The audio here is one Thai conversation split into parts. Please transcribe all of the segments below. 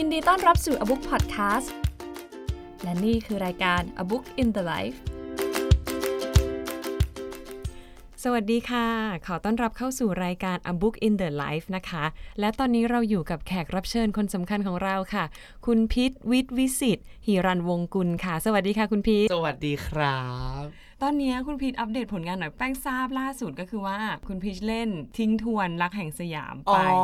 ยินดีต้อนรับสู่ A Book Podcast และนี่คือรายการ A Book in the Life สวัสดีค่ะ ขอต้อนรับเข้าสู่รายการ A Book in the Life นะคะ และตอนนี้เราอยู่กับแขกรับเชิญคนสำคัญของเราค่ะ คุณพิษวิทย์วิสิตหิรันวงกุลค่ะ สวัสดีค่ะคุณพิษสวัสดีครับ ตอนนี้คุณพีทอัปเดตผลงานหน่อยแป้งทราบล่าสุดก็คือว่าคุณพีชเล่นทิ้งทวนรักแห่งสยามอ๋ไปอ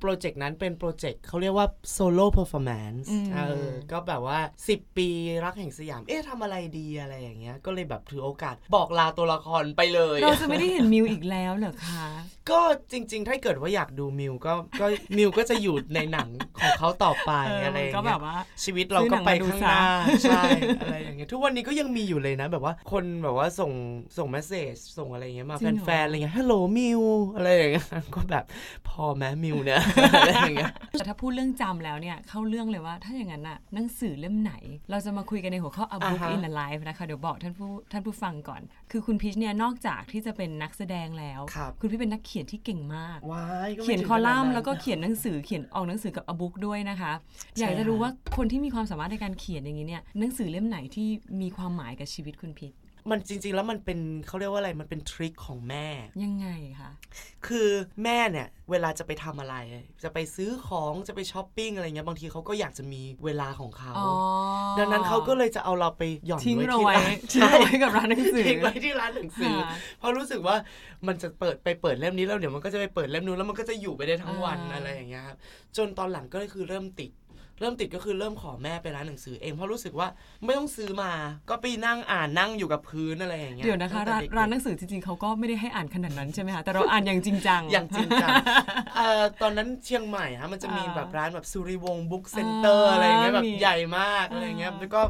โปรเจกต์นั้นเป็นโปรเจกต์เขาเรียกว่า solo performance อืมเออก็แบบว่า 10 ปีรักแห่งสยาม เอ๊ะทำอะไรดีอะไรอย่างเงี้ยก็เลยแบบถือโอกาสบอกลาตัวละครไปเลย เราจะไม่ได้เห็นมิวอีกแล้วเหรอคะ ก็จริง ๆ ถ้าเกิดว่าอยากดูมิวก็ก็มิวก็จะอยู่ในหนังของเขาต่อไปเอออะไรอย่างเงี้แบบว่าชีวิตเราก็ไปข้างหน้าซื้อหนังมาดูซะใช่อะไรอย่างเงี้ยทุกวันนี้ก็ยังมีอยู่เลยนะแบบว่าคนแบบว่าส่งส่งเมสเซจส่งอะไรอย่างเงี้ยมาแฟนๆอะไรเงี้ยฮัลโหลมิวอะไรอย่างเงี้ยก็แบบพอแม้มิวเนี่ย อะไรอย่างเงี้ยแต่ถ้าพูดเรื่องจำแล้วเนี่ยเข้าเรื่องเลยว่าถ้าอย่างนั้นน่ะหนังสือเล่มไหน เราจะมาคุยกันในหัวข้อ A Book อ่าฮะ in a Life นะคะเดี๋ยวบอกท่านผู้ท่านผู้ฟังก่อน คือคุณพีชเนี่ยนอกจากที่จะเป็นนักแสดงแล้ว ครับคุณพี่เป็นนักเขียนที่เก่งมาก ว้ายก็ไม่เขียนถึงคอลัมน์ขาดนั้นแล้วก็เขียนหนังสือเขียนออกหนังสือกับอบุ๊กด้วยนะคะ อยากจะรู้ว่าคนที่มีความสามารถในการเขียนอย่างนี้เนี่ยหนังสือเล่มไหนที่มีความหมายกับชีวิตคุณพิษ มันจริง ๆ แล้วมันเป็นเขาเรียกว่าอะไรมันเป็นทริคของแม่ ยังไงคะคือแม่เนี่ย เวลาจะไปทำอะไร จะไปซื้อของจะไปช้อปปิ้งอะไรเงี้ยบางทีเขาก็อยากจะมีเวลาของเขาอ๋อดังนั้นเขาก็เลยจะเอาเราไปหย่อนทิ้งไว้เราที่ไว้ร้านทิ้งใช่เราไว้กับร้านหนังสือทิ้งไว้ที่ร้านหนังสือค่ะเพราะรู้สึกว่ามันจะเปิดไปเปิดเล่มนี้แล้วเดี๋ยวมันก็จะไปเปิดเล่มนู้นแล้วมันก็จะอยู่ไปได้ทั้งวันอ่าอะไรอย่างเงี้ยครับจนตอนหลังก็คือเริ่มติด เริ่มติดก็คือเริ่มขอแม่ไปร้านหนังสือเองเพราะรู้สึกว่าไม่ต้องซื้อมาก็ไปนั่งอ่านนั่งอยู่กับพื้นอะไรอย่างเงี้ยเดี๋ยวนะคะร้านตั้งแต่เด็กๆร้านหนังสือจริงๆเขาก็ไม่ได้ให้อ่านขนาดนั้นใช่ไหมคะแต่เราอ่านอย่างจริงจังอย่างจริงจังเอ่อตอนนั้นเชียงใหม่ฮะมันจะมีอ่าแบบร้านแบบสุริวงศ์ Book Center อ่าอะไรอย่างเงี้ยแบบมีใหญ่มากอะไรเงี้ยอ่าแล้วก็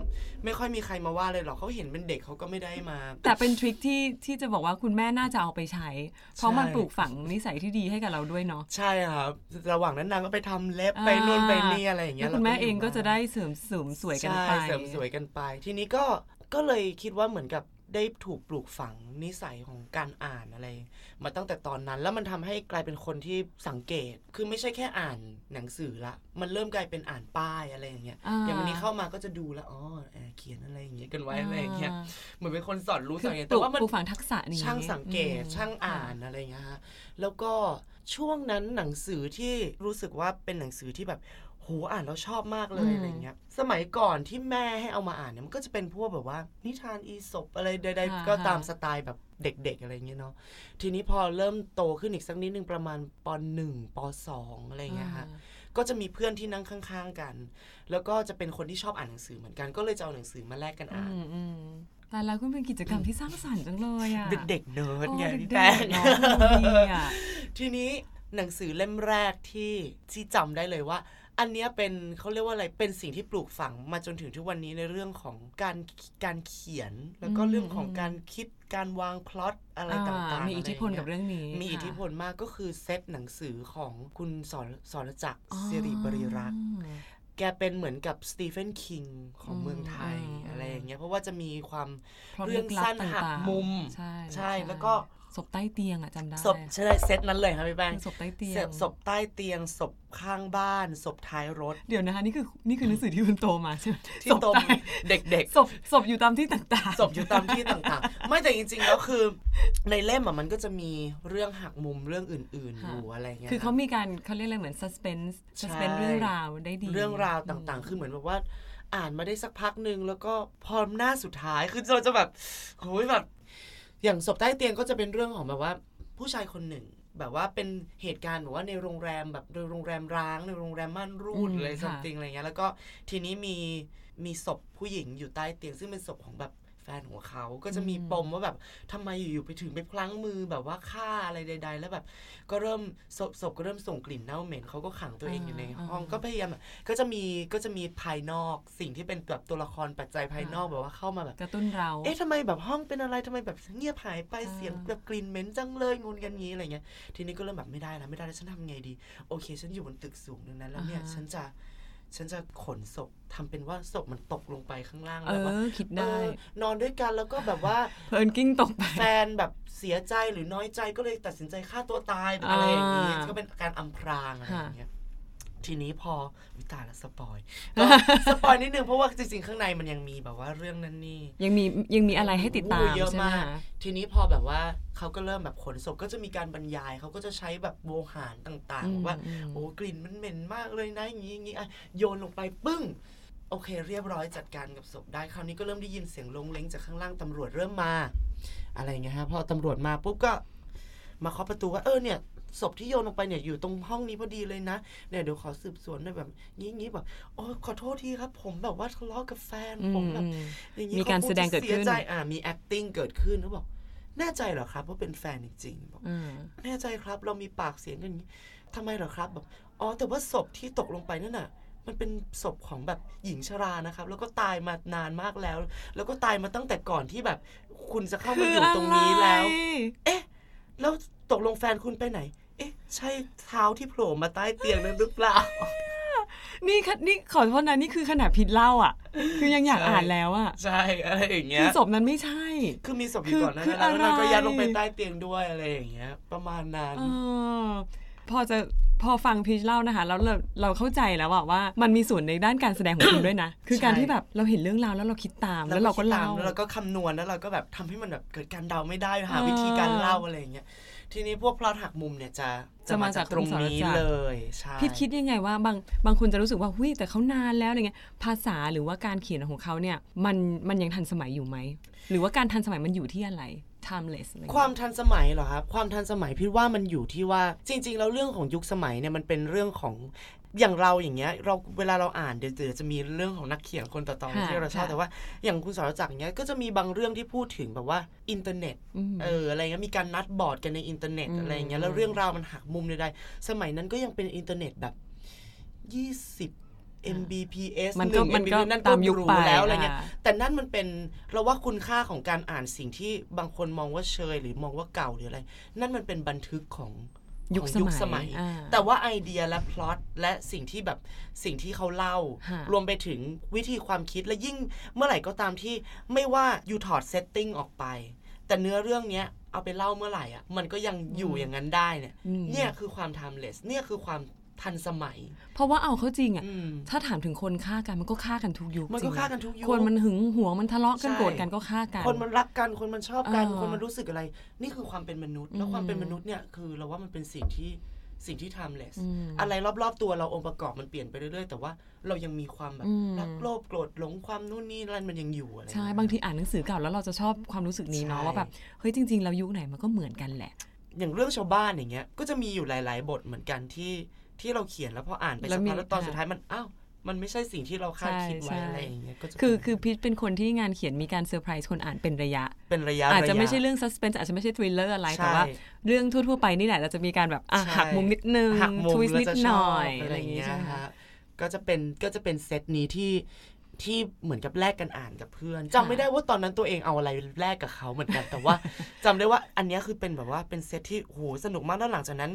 ไม่ค่อยมีใครมาว่าเลยหรอกเขาเห็นเป็นเด็กเขาก็ไม่ได้มา แต่เป็น trick ที่ที่จะบอกว่าคุณแม่น่าจะเอาไปใช้ เพราะมันใช่ปลูกฝังนิสัยที่ดีให้กับเราด้วยเนาะใช่ครับระหว่างนั้นนางก็ไปทำเล็บไปนู่นไปนี่อะไรอย่างเงี้แล้ยวคุณแม่รายู่เองก็บ้านจะได้เสริมเสริมสวยกันใช่ไปเสริมสวยกันไป ทีนี้ก็ก็เลยคิดว่าเหมือนกับได้ถูกปลูกฝังนิสัยของการอ่านอะไร มาตั้งแต่ตอนนั้นแล้วมันทำให้กลายเป็นคนที่สังเกต คือไม่ใช่แค่อ่านหนังสือละ มันเริ่มกลายเป็นอ่านป้ายอะไรอย่างเงี้ยอ่าอย่างวันนี้เข้ามาก็จะดูแล้วอ๋อแอบเขียนอะไรอย่างเงี้ยกันไว้อะไรอย่างเงี้ยเหมือนเป็นคนสอนรู้คืสัองเกตปแต่ลูกว่ามันปลูกฝังทักษะนี้ช่างสังเกตอืมช่างอ่านอะไรอย่างเงี้ยฮะแล้วก็ช่วงนั้นหนังสือที่รู้สึกว่าเป็นหนังสือที่แบบ โหอ่านแล้วชอบมากเลยอะไรเงี้ย สมัยก่อนที่แม่ให้เอามาอ่านเนี่ยมันก็จะเป็นพวกแบบว่า นิทานอีสปอะไรใดๆก็ตามสไตล์แบบเด็กๆอะไรเงี้ยเนาะทีนี้พอเริ่มโตขึ้นอีกสักนิดนึงประมาณปหนึ่งปสองอะไรเงี้ยฮะก็จะมีเพื่อนที่นั่งข้างๆกัน แล้วก็จะเป็นคนที่ชอบอ่านหนังสือเหมือนกันก็เลยจะเอาหนังสือมาแลกกันอ่านอืมอืมแต่แล้วก็เป็นกิจกรรมที่สร้างสรรค์จังเลยอะเป็นเด็กเนิร์ดไงโอ้พี่เด็แป้กงๆเนาะดีอะทีนี้หนังสือเล่มแรกที่ที่จำได้เลยว่า อันเนี้ยเป็นเขาเรียกว่าอะไรเป็นสิ่งที่ปลูกฝังมาจนถึงทุกวันนี้ในเรื่องของการการเขียน แล้วก็อืมเรื่องของอืมการคิดการวางพล็อตอะไรต่างๆอ่มีอิทธิพละไย่ากับเรื่องนี้ มีค่ะอิทธิพลมากก็คือเซตหนังสือของคุณสรสรจักรอ๋อสิริบริรักษ์แกเป็นเหมือนกับสตีเฟนคิงของอืมเมืองไทยอืมอะไรอย่างเงี้ยเพราะว่าจะมีความพล็อตเรื่องลึกลับสั้นหักต่างๆมุมใช่ใช่แล้วก็ ศพใต้เตียงอะจำได้ศพใช่เซตนั้นเลยครับพี่แป้งคือศพใต้เตียศงพศพใต้เตียงศพข้างบ้านศพท้ายรถ เดี๋ยวนะคะนี่คือนี่คือหนังสือที่คุณโตมาใช่ไหมที่ศพตมใต้เด็กศพศพอยู่ตามที่ต่างๆศพอยู่ตามที่ต่างๆ ไม่แต่จริงๆแล้วคือ ในเล่มอะมันก็จะมีเรื่องหักมุมเรื่องอื่นๆอยู่อะไรเงี้ยคือเขามีการเขาเรียกอะไรเหมือน suspense ใช่ suspense เรื่องราวได้ดี เรื่องราวต่างๆ คือเหมือนแบบว่าอ่านมาได้สักพักหนึ่งแล้วก็พอหน้าสุดท้ายคือเราจะแบบโอ้ยแบบ อย่างศพใต้เตียงก็จะเป็นเรื่องของแบบว่า ผู้ชายคนหนึ่ง แบบว่าเป็นเหตุการณ์แบบว่าในโรงแรมแบบในโรงแรมร้างในโรงแรมม่านรูดอืมอะไรสัมติงอะไรเงี้ยแล้วก็ทีนี้มีมีศพผู้หญิงอยู่ใต้เตียง ซึ่งเป็นศพของแบบ แฟนของเขาก็จะมีปมว่าแบบทำไมอยู่ๆไปถึงไปพลั้งมือแบบว่าฆ่าอะไรใด ๆ แล้วแบบก็เริ่มศพศพก็เริ่มส่งกลิ่นเน่าเหม็นเขาก็ขังตัวเองอยู่ในห้องก็พยายามแบบก็จะมีก็จะมีภายนอกสิ่งที่เป็นแบบตัวละครปัจจัยภายนอกแบบว่าเข้ามาแบบกระตุ้นเรา เอ๊ะทำไมแบบห้องเป็นอะไรทำไมแบบเงียบหายไปอ่าเสียงแบบกลิ่นเหม็นจังเลยงนกันงี้อะไรเงี้ยทีนี้ก็เริ่มแบบไม่ได้แล้วไม่ได้แล้วฉันทำไงดี โอเค ฉันอยู่บนตึกสูงนึงนั้นแล้วเนี่ยอ่าฮะฉันจะ ฉันจะขนศพทำเป็นว่าศพมันตกลงไปข้างล่างเอแล้วว่าอคิดได้เออนอนด้วยกันแล้วก็แบบว่าเพลินกิ้งตกไปแฟนแบบเสียใจหรือน้อยใจก็เลยตัดสินใจฆ่าตัวตายหรืออะไรอย่างนี้อ่าก็เป็นการอำพรางอะไรอย่างเงี้ย ทีนี้พอวิตายแล้ว spoil ก็ spoil นิดนึงเพราะว่าจริงๆ ข้างในมันยังมีแบบว่าเรื่องนั้นนี่ ยังมียังมีอะไรให้ติดตามโอ้เยอะใช่ไหมมากคะทีนี้พอแบบว่าเขาก็เริ่มแบบขนศพก็จะมีการบรรยายเขาก็จะใช้แบบโวหารต่างอืมๆว่าอืมโอ้กลิ่นมันเหม็นมากเลยนะอย่างนี้อย่างนี้อะโยนลงไปปึ้งโอเค เรียบร้อยจัดการกับศพได้คราวนี้ก็เริ่มได้ยินเสียงโล้งเล้งจากข้างล่างตำรวจเริ่มมา อะไรเงี้ยฮะพอตำรวจมาปุ๊บก็มาเคาะประตูว่าเออเนี่ย ศพที่โยนลงไปเนี่ยอยู่ตรงห้องนี้พอดีเลยนะเนี่ยเดี๋ยวขอสืบสวนหน่อยแบบงี้งี้แบบโอ้ขอโทษทีครับ ผมแบบว่าทะเลาะกับแฟนอืผมมแบบอืมอย่างนี้มีการขคแสดงเกิดขึ้นจะสียใจอ่ามี acting เกิดขึ้นแล้วบอกแน่ใจเหรอครับว่าเป็นแฟนจริงๆบอกอืมแน่ใจครับเรามีปากเสียงกันอย่างนี้ทำไมเหรอครับแบบอ๋อแต่ว่าศพที่ตกลงไปนั่นน่ะมันเป็นศพของแบบหญิงชรานะครับ แล้วก็ตายมานานมากแล้ว แล้วก็ตายมาตั้งแต่ก่อนที่แบบ คุณจะเข้ามาอยู่ตรงนี้แล้ว เอ๊ะ แล้วตกลงแฟนคุณไปไหนเอ๊ะใช่เท้าที่โผล่มาใต้เตียงนั้นหรือเปล่า นี่ค่ะนี่ขอโทษนะนี่คือขนาดพิดเล่าอะ คือยังอยากใช่อ่านแล้วอะใช่อะไรอย่างเงี้คืยอศพนั้นไม่ใช่ คือมีศพอคืยู่อก่อนหนะคือแล้วนางก็อะไรยัดลงไปใต้เตียงด้วยอะไรอย่างเงี้ย ประมาณนั้นเออพอจะพอฟังพีชเล่านะคะแล้วเราเราเข้าใจแล้วอะว่ามันมีส่วนในด้านการแสดงของคุณด้วยนะ คือการใช่ที่แบบเราเห็นเรื่องราวแล้วเราคิดตาม แล้วเราก็คิดตเล่ามแล้วเราก็คำนวณแล้วเราก็แบบทำให้มันแบบเกิดการเดาไม่ได้หาวิธีการเล่าอะไรอย่างเงี้ย ทีนี้พวกพลอตหักมุมเนี่ยจะจะมาจากตรงคุณสรนี้จักรเลยใช่พีชคิดยังไงว่าบางบางคนจะรู้สึกว่าหุ้ยแต่เขานานแล้วอะไรเงี้ยภาษาหรือว่าการเขียนของเขาเนี่ยมันมันยังทันสมัยอยู่ไหมหรือว่าการทันสมัยมันอยู่ที่อะไร timeless อะไรเงี้ยความทันสมัยเหรอครับ ความทันสมัยพี่ว่ามันอยู่ที่ว่าจริง ๆ แล้วเรื่องของยุคสมัยเนี่ยมันเป็นเรื่องของอย่างเราอย่างเงี้ยเราเวลาเราอ่านเดี๋ยวเดี๋ยวจะมีเรื่องของนักเขียนคนต่อๆค่ะที่เราชอบค่ะแต่ว่า อย่างคุณสรจักรเนี้ยก็จะมีบางเรื่องที่พูดถึงแบบว่าอินเทอร์เน็ตอืมเอออะไรเงี้ยมีการนัดบอร์ดกันในอินเทอร์เน็ตอืมอะไรเงี้ยแล้วเรื่องราวมันหักมุมใดๆสมัยนั้นก็ยังเป็นอินเทอร์เน็ตแบบ20 Mbps มันก็หงมันก็ Mbps นั่นตามยุคหรูไปแล้วอะไรเงี้ยอ่าแต่นั่นมันเป็นเราว่าคุณค่าของการอ่านสิ่งที่บางคนมองว่าเชย หรือมองว่าเก่าหรืออะไร นั่นมันเป็นบันทึกของยุคของสยุคมัยสมัยอ่าแต่ว่าไอเดียและพล็อตและสิ่งที่แบบสิ่งที่เขาเล่าฮะรวมไปถึงวิธีความคิดและยิ่งเมื่อไหร่ก็ตามที่ไม่ว่าอยู่ถอด setting ออกไป แต่เนื้อเรื่องเนี้ยเอาไปเล่าเมื่อไหร่อะมันก็ยังอยู่อย่างนั้นได้เนี่ยอืมเนี่ยคือความ timeless เนี่ยคือความ ทันสมัย เพราะว่าเอาเข้าจริงอะอืมถ้าถามถึงคนฆ่ากันมันก็ฆ่ากันทุกยุคมันก็จริงะฆ่ากันทุกยุคคนมันหึงหวงมันทะเลาะกันใช่โกรธกันก็ฆ่ากันคนมันรักกันคนมันชอบกันเออคนมันรู้สึกอะไร นี่คือความเป็นมนุษย์ แล้วอืมความเป็นมนุษย์เนี่ยคือเราว่ามันเป็นสิ่งที่สิ่งที่ timeless อืมอะไรรอบๆตัวเราองค์ประกอบมันเปลี่ยนไปเรื่อยๆ แต่ว่าเรายังมีความแบบอืมรักโลภโกรธหลงความนู่นนี่อะไรมันยังอยู่อะไรใช่อย่เยบางทีอ่านหนังสือเก่าแล้วเราจะชอบความรู้สึกนี้เนาะใช่ว่าแบบเฮ้ยจริงๆแล้วยุคไหนมันก็เหมือนกันแหละ อย่างเรื่องชาวบ้านอย่างเงี้ยก็จะมีอยู่หลาย ๆ บทเหมือนกันที่ ที่เราเขียนแล้วพออ่านไปแล้สัวกมีพักแล้วตอนอ่าสุดท้ายมันอ้าวมันไม่ใช่สิ่งที่เราคาดคิดไว้ใช่อะไรอย่างเงี้ยก็จะคือเป็นคือพีชเป็นคนที่งานเขียนมีการเซอร์ไพรส์คนอ่านเป็นระยะ เป็นระยะ อาจจะรยไม่ใช่เรื่อง suspense อาจจะไม่ใช่ thriller อะไรใช่แต่ว่าเรื่องทั่ว ๆ ไปนี่แหละเราจะมีการแบบอะใช่หักมุมนิดนึงหักมุม twist แล้วนิดจะหชน่ออบยอะอะไรไรอย่อาย่างงเงี้งี้ยใช่ไหมฮะคะก็จะเป็นก็จะเป็นเซตนี้ที่ ที่เหมือนกับแลกกันอ่านกับเพื่อนจำไม่ได้ว่าตอนนั้นตัวเองเอาอะไรแลกกับเขาเหมือนกัน แต่ว่าจำได้ว่าอันเนี้ยคือเป็นแบบว่าเป็นเซตที่โหสนุกมากแล้วหลังจากนั้น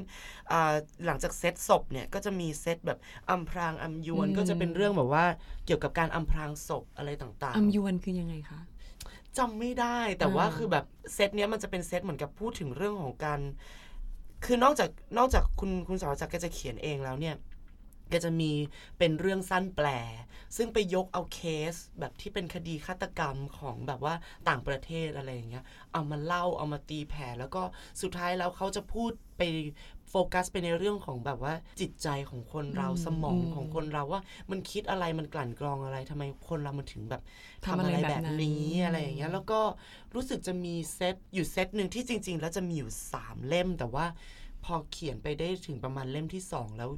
อ่าหลังจากเซตศพเนี่ยก็จะมีเซตแบบอำพรางอำยวนอืมก็จะเป็นเรื่องแบบว่าเกี่ยวกับการอำพรางศพอะไรต่างอัมยวนคือยังไงคะๆจำไม่ได้แต่ว่าอ่าคือแบบเซตเนี้ยมันจะเป็นเซตเหมือนกับพูดถึงเรื่องของการคือนอกจากนอกจากคุณคุณสาวจักรแกจะเขียนเองแล้วเนี่ย แกจะมีเป็นเรื่องสั้นแปล ซึ่งไปยกเอาเคสแบบที่เป็นคดีฆาตกรรมของแบบว่าต่างประเทศอะไรอย่างเงี้ย เอามาเล่าเอามาตีแผ่แล้วก็สุดท้ายแล้วเขาจะพูดไปโฟกัสไปในเรื่องของแบบว่าจิตใจของคนเราสมองของคนเราว่า มันคิดอะไรมันกลั่นกรองอะไรทำไมคนเรามันถึงแบบทำทำอะไรแบบนี้อะไรอย่างเงี้ยแล้วก็รู้สึกจะมีเซตอยู่เซตหนึ่งที่จริง ๆ แล้วจะมีอยู่สามเล่มแต่ว่าพอเขียนไปได้ถึงประมาณเล่มที่สองแล้ว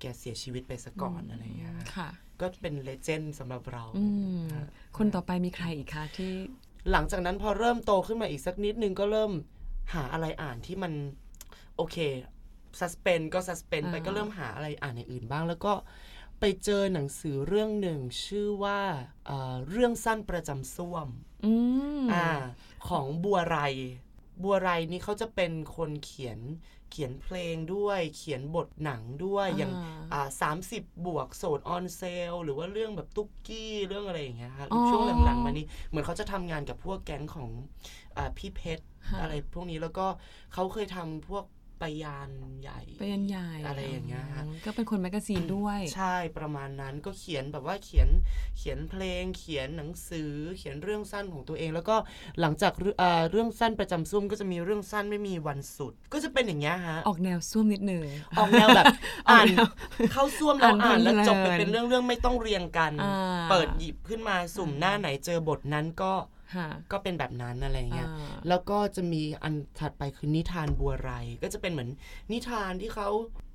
แกเสียชีวิตไปซะก่อนอะไรอย่างเงี้ยค่ะ ก็เป็น legend สำหรับเราอืมฮะคนต่อไปมีใครอีกคะที่ หลังจากนั้นพอเริ่มโตขึ้นมาอีกสักนิดนึงก็เริ่มหาอะไรอ่านที่มัน โอเค suspense ก็ suspense ไปอ่าก็เริ่มหาอะไรอ่านอย่างอื่นบ้าง แล้วก็ไปเจอหนังสือเรื่องหนึ่งชื่อว่าเอ่อเรื่องสั้นประจำส้วมอืมอ่าของบัวไร บัวไรนี่เขาจะเป็นคนเขียน เขียนเพลงด้วยเขียนบทหนังด้วยอย่างอ่าสามสิบบวกโสดออนเซลหรือว่าเรื่องแบบตุ๊กกี้เรื่องอะไรอย่างเงี้ยครับอ๋อช่วงหลังๆมานี้เหมือนเขาจะทำงานกับพวกแก๊งของอาพี่เพชรค่ะอะไรพวกนี้แล้วก็เขาเคยทำพวก ไปยาลใหญ่ไปยันใหญ่อะไรอย่างเงี้ยฮะก็เป็นคน magazine ด้วย ใช่ประมาณนั้นก็เขียนแบบว่าเขียนเขียนเพลง เขียนหนังสือ เขียนเรื่องสั้นของตัวเอง แล้วก็หลังจากเรื่องเอ่อเรื่องสั้นประจำส้วมก็จะมีเรื่องสั้นไม่มีวันสุด ก็จะเป็นอย่างเงี้ยฮะออกแนวส้วมนิดนึงออกแนวแบบอ่านเข้าซ่วมแล้วอ่านอ่านแล้วจบไปเพลินเป็นเรื่องเรื่องๆไม่ต้องเรียงกันอ่าเปิดหยิบขึ้นมาสุ่มหน้าไหนเจอบทนั้นก็ค่ะ ก็เป็นแบบนั้นอะไรเงี้ยอ่าแล้วก็จะมีอันถัดไปคือนิทานบัวไร ก็จะเป็นเหมือนนิทานที่เขา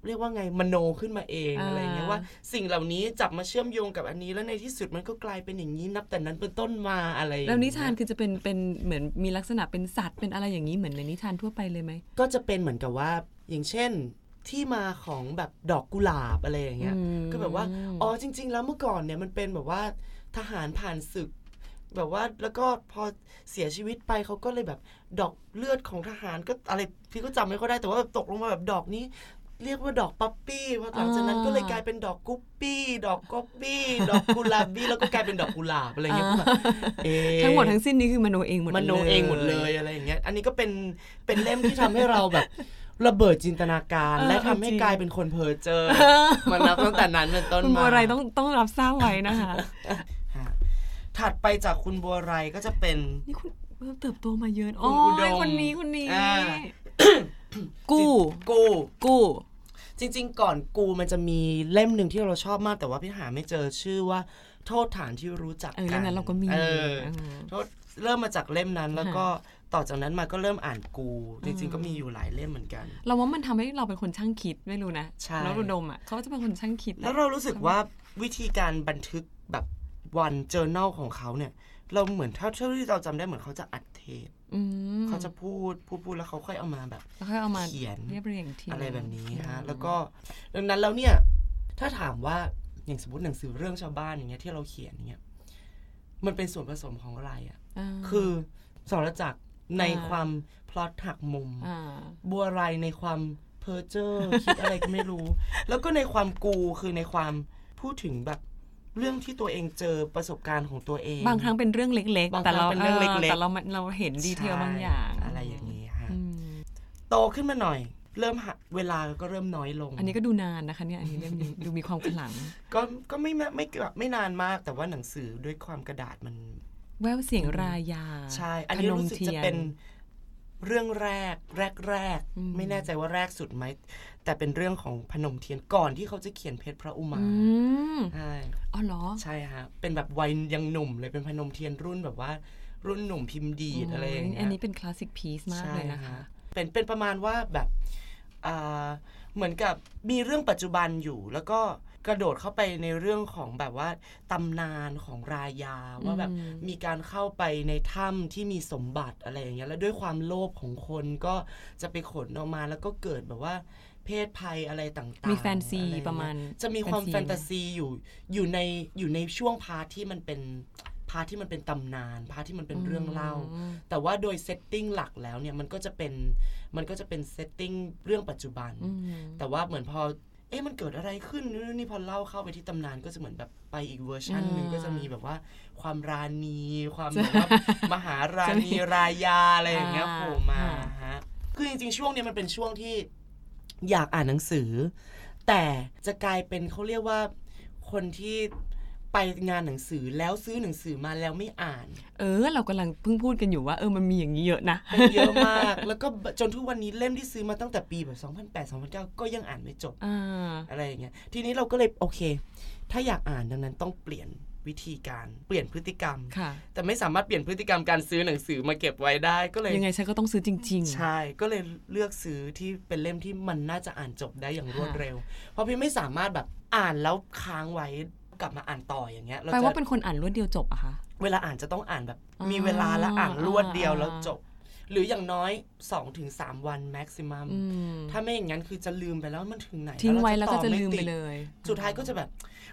เรียกว่าไงมโนขึ้นมาเองอ่าอะไรเงี้ยว่า สิ่งเหล่านี้จับมาเชื่อมโยงกับอันนี้ แล้วในที่สุดมันก็กลายเป็นอย่างนี้นับแต่นั้นเป็นต้นมาอะไรอย่างแล้เงี้วยนิทานคือจะเป็นเป็นเหมือนมีลักษณะเป็นสัตว์เป็นอะไรอย่างนี้เหมือนในนิทานทั่วไปเลยไหมก็จะเป็นเหมือนกับว่าอย่างเช่นที่มาของแบบดอกกุหลาบอะไรอย่างเงี้ยอืมก็แบบว่าอ๋อจริง ๆ แล้วเมื่อก่อนเนี่ยมันเป็นแบบว่าทหารผ่านศึก แบบว่าแล้วก็พอเสียชีวิตไปเขาก็เลยแบบดอกเลือดของทหารก็อะไรพี่ก็จำไม่ค่อยได้แต่ว่าแบบตกลงมาแบบดอกนี้เรียกว่าดอก poppy พอหลังจากนั้นก็เลยกลายเป็นดอกกุ๊ปปี้ ดอกก๊อบบี้ ดอกกุหลาบบี้ แล้วก็กลายเป็นดอกกุหลาบอะไรเงี้ยก็แบบเอ๊ะทั้งหมดทั้งสิ้นนี้คือมโนเองหมดมโนเองหมดเลยอะไรอย่างเงี้ย อันนี้ก็เป็นเป็นเล่มที่ทำให้เราแบบระเบิดจินตนาการเออและทำเออให้จริงกลายเป็นคนเพ้อเจอมันนับตั้งแต่นั้นเป็นต้นคุณมาบัวไรต้องต้องรับทราบไว้นะคะฮะ ถัดไปจากคุณบัวไรก็จะเป็น นี่คุณเติบโตมาเยอะคุอ๋ณออุดมคนนี้คนนี้ อ่า กู้ กู กู้ จริง ๆ ก่อนกูมันจะมีเล่มหนึ่งที่เราชอบมากแต่ว่าพี่หาไม่เจอชื่อว่า โทษฐานที่รู้จักเออกัเรื่องนั้นเราก็มีเออเออ โทษเริ่มมาจากเล่มนั้น แล้วก็ต่อจากนั้นมาก็เริ่มอ่านกู จริง ๆ ก็มีอยู่หลายเล่มเหมือนกัน เราว่ามันทำให้เราเป็นคนช่างคิดไม่รู้นะ ใช่น้องอุดมอะเขาจะเป็นคนช่างคิดแล้วเรารู้สึกว่าวิธีการบันทึกแบบ วันเจอ r n a l ของเขาเนี่ย เราเหมือนเท่าเท่าที่เราจำได้เหมือนเขาจะอัดเทปอืมเขาจะพูดพูดพูดแล้วเขาค่อยเอามาแบบแล้วค่อยเอามาเขียนเรียบเรียงทีอะไรแบบนี้ฮะอืมแล้วก็ดังนั้นแล้วเนี่ย ถ้าถามว่าอย่างสมมติหนังสือเรื่องชาวบ้านอย่างเงี้ยที่เราเขียนเนี่ยมันเป็นส่วนผสมของอะไรอะ่ะาคือสรจักรในอ่าความพล็อตหักมุมอ่าบัวไรในความเพ้อเจ้อคิดอะไรก็ไม่รู้ แล้วก็ในความกูคือในความพูดถึงแบบ เรื่องที่ตัวเองเจอประสบการณ์ของตัวเอง บางครั้งเป็นเรื่องเล็กบางๆแต่เราครั้งเป็นเรื่องเล็กๆแต่เราเราเห็นดีเทลบางอย่างใช่อะไรอย่างนี้ฮะอืมโตขึ้นมาหน่อย เริ่มหะเวลาก็เริ่มน้อยลง อันนี้ก็ดูนานนะคะเนี่ยอันนี้เล่มนี้ดูมีความขลัง ก็ก็ไม่ไม่ไม่ไม่ไม่นานมากแต่ว่าหนังสือด้วยความกระดาษมัน แววเสียงรายาใช่ อันนี้พมรู้สึกจะทียเป็นเรื่องแรกแรกแรกๆอืมไม่แน่ใจว่าแรกสุดไหม แต่เป็นเรื่องของพนมเทียนก่อนที่เขาจะเขียนเพชรพระอุมาอืมใช่อ๋อเหรอ ใช่ฮะ เป็นแบบวัยยังหนุ่มเลยเป็นพนมเทียนรุ่นแบบว่า รุ่นหนุ่มพิมพ์ดีดอะไรอย่างเงี้ยอันนี้เป็น classic piece มากเลยนะคะใช่ฮเป็นเป็นประมาณว่าแบบอ่าเหมือนกับมีเรื่องปัจจุบันอยู่แล้วก็กระโดดเข้าไปในเรื่องของแบบว่าตำนานของรายาว่าแบบอืมมีการเข้าไปในถ้ำที่มีสมบัติอะไรอย่างเงี้ยแล้วด้วยความโลภของคนก็จะไปขนออกมาแล้วก็เกิดแบบว่า เภทภัยอะไรต่างๆ มีแฟนซีอไอย่งเงี้ยประมาณ จะมีความแฟแฟนนซีตาซีอยู่อยู่ในอยู่ในช่วง part ที่มันเป็นpart ที่มันเป็นตำนาน part ที่มันเป็นเรื่องเล่าอืมแต่ว่าโดย setting หลักแล้วเนี่ยมันก็จะเป็นมันก็จะเป็น setting เรื่องปัจจุบันอืมแต่ว่าเหมือนพอเอ๊ะมันเกิดอะไรขึ้นนู่นนี่พอเล่าเข้าไปที่ตำนานก็จะเหมือนแบบไปอีกเวอร์ชันหนึ่งอ่าก็จะมีแบบว่า ความราณีความแบบว่ามหาราณีรายาอะไรอย่างเงี้ยอ่าโผล่มาฮะคือจริงๆช่วงเนี้ยมันเป็นช่วงที่ อยากอ่านหนังสือ แต่จะกลายเป็นเขาเรียกว่าคนที่ไปงานหนังสือแล้วซื้อหนังสือมาแล้วไม่อ่าน เออ เรากำลังเพิ่งพูดกันอยู่ว่าเออมันมีอย่างนี้เยอะนะเป็นเยอะมาก แล้วก็จนทุกวันนี้เล่มที่ซื้อมาตั้งแต่ปีแบบ2008 2009 ก็ยังอ่านไม่จบอ่าอะไรอย่างเงี้ยทีนี้เราก็เลยโอเค ถ้าอยากอ่านดังนั้นต้องเปลี่ยน วิธีการเปลี่ยนพฤติกรรมค่ะแต่ไม่สามารถเปลี่ยนพฤติกรรมการซื้อหนังสือมาเก็บไว้ได้ก็เลยยังไงฉันก็ต้องซื้อจริง ๆ ใช่ ก็เลยเลือกซื้อที่เป็นเล่มที่มันน่าจะอ่านจบได้อย่างรวดค่ะเร็ว เพราะพี่ไม่สามารถแบบอ่านแล้วค้างไว้กลับมาอ่านต่ออย่างเงี้ยเราแปลว่าจะเป็นคนอ่านรวดเดียวจบอะคะเวลาอ่านจะต้องอ่านแบบอ่ามีมีเวลาและอ่านรวดเดียวอ่าแล้วจบ หรืออย่างน้อย 2-3 วันแม็กซิมัมอืมถ้าไม่อย่างนั้นคือจะลืมไปแล้วมันถึงไหนทิ้งไว้แล้วก็ต่อจะม่ลืมไปติดเลย สุดท้ายก็จะแบบ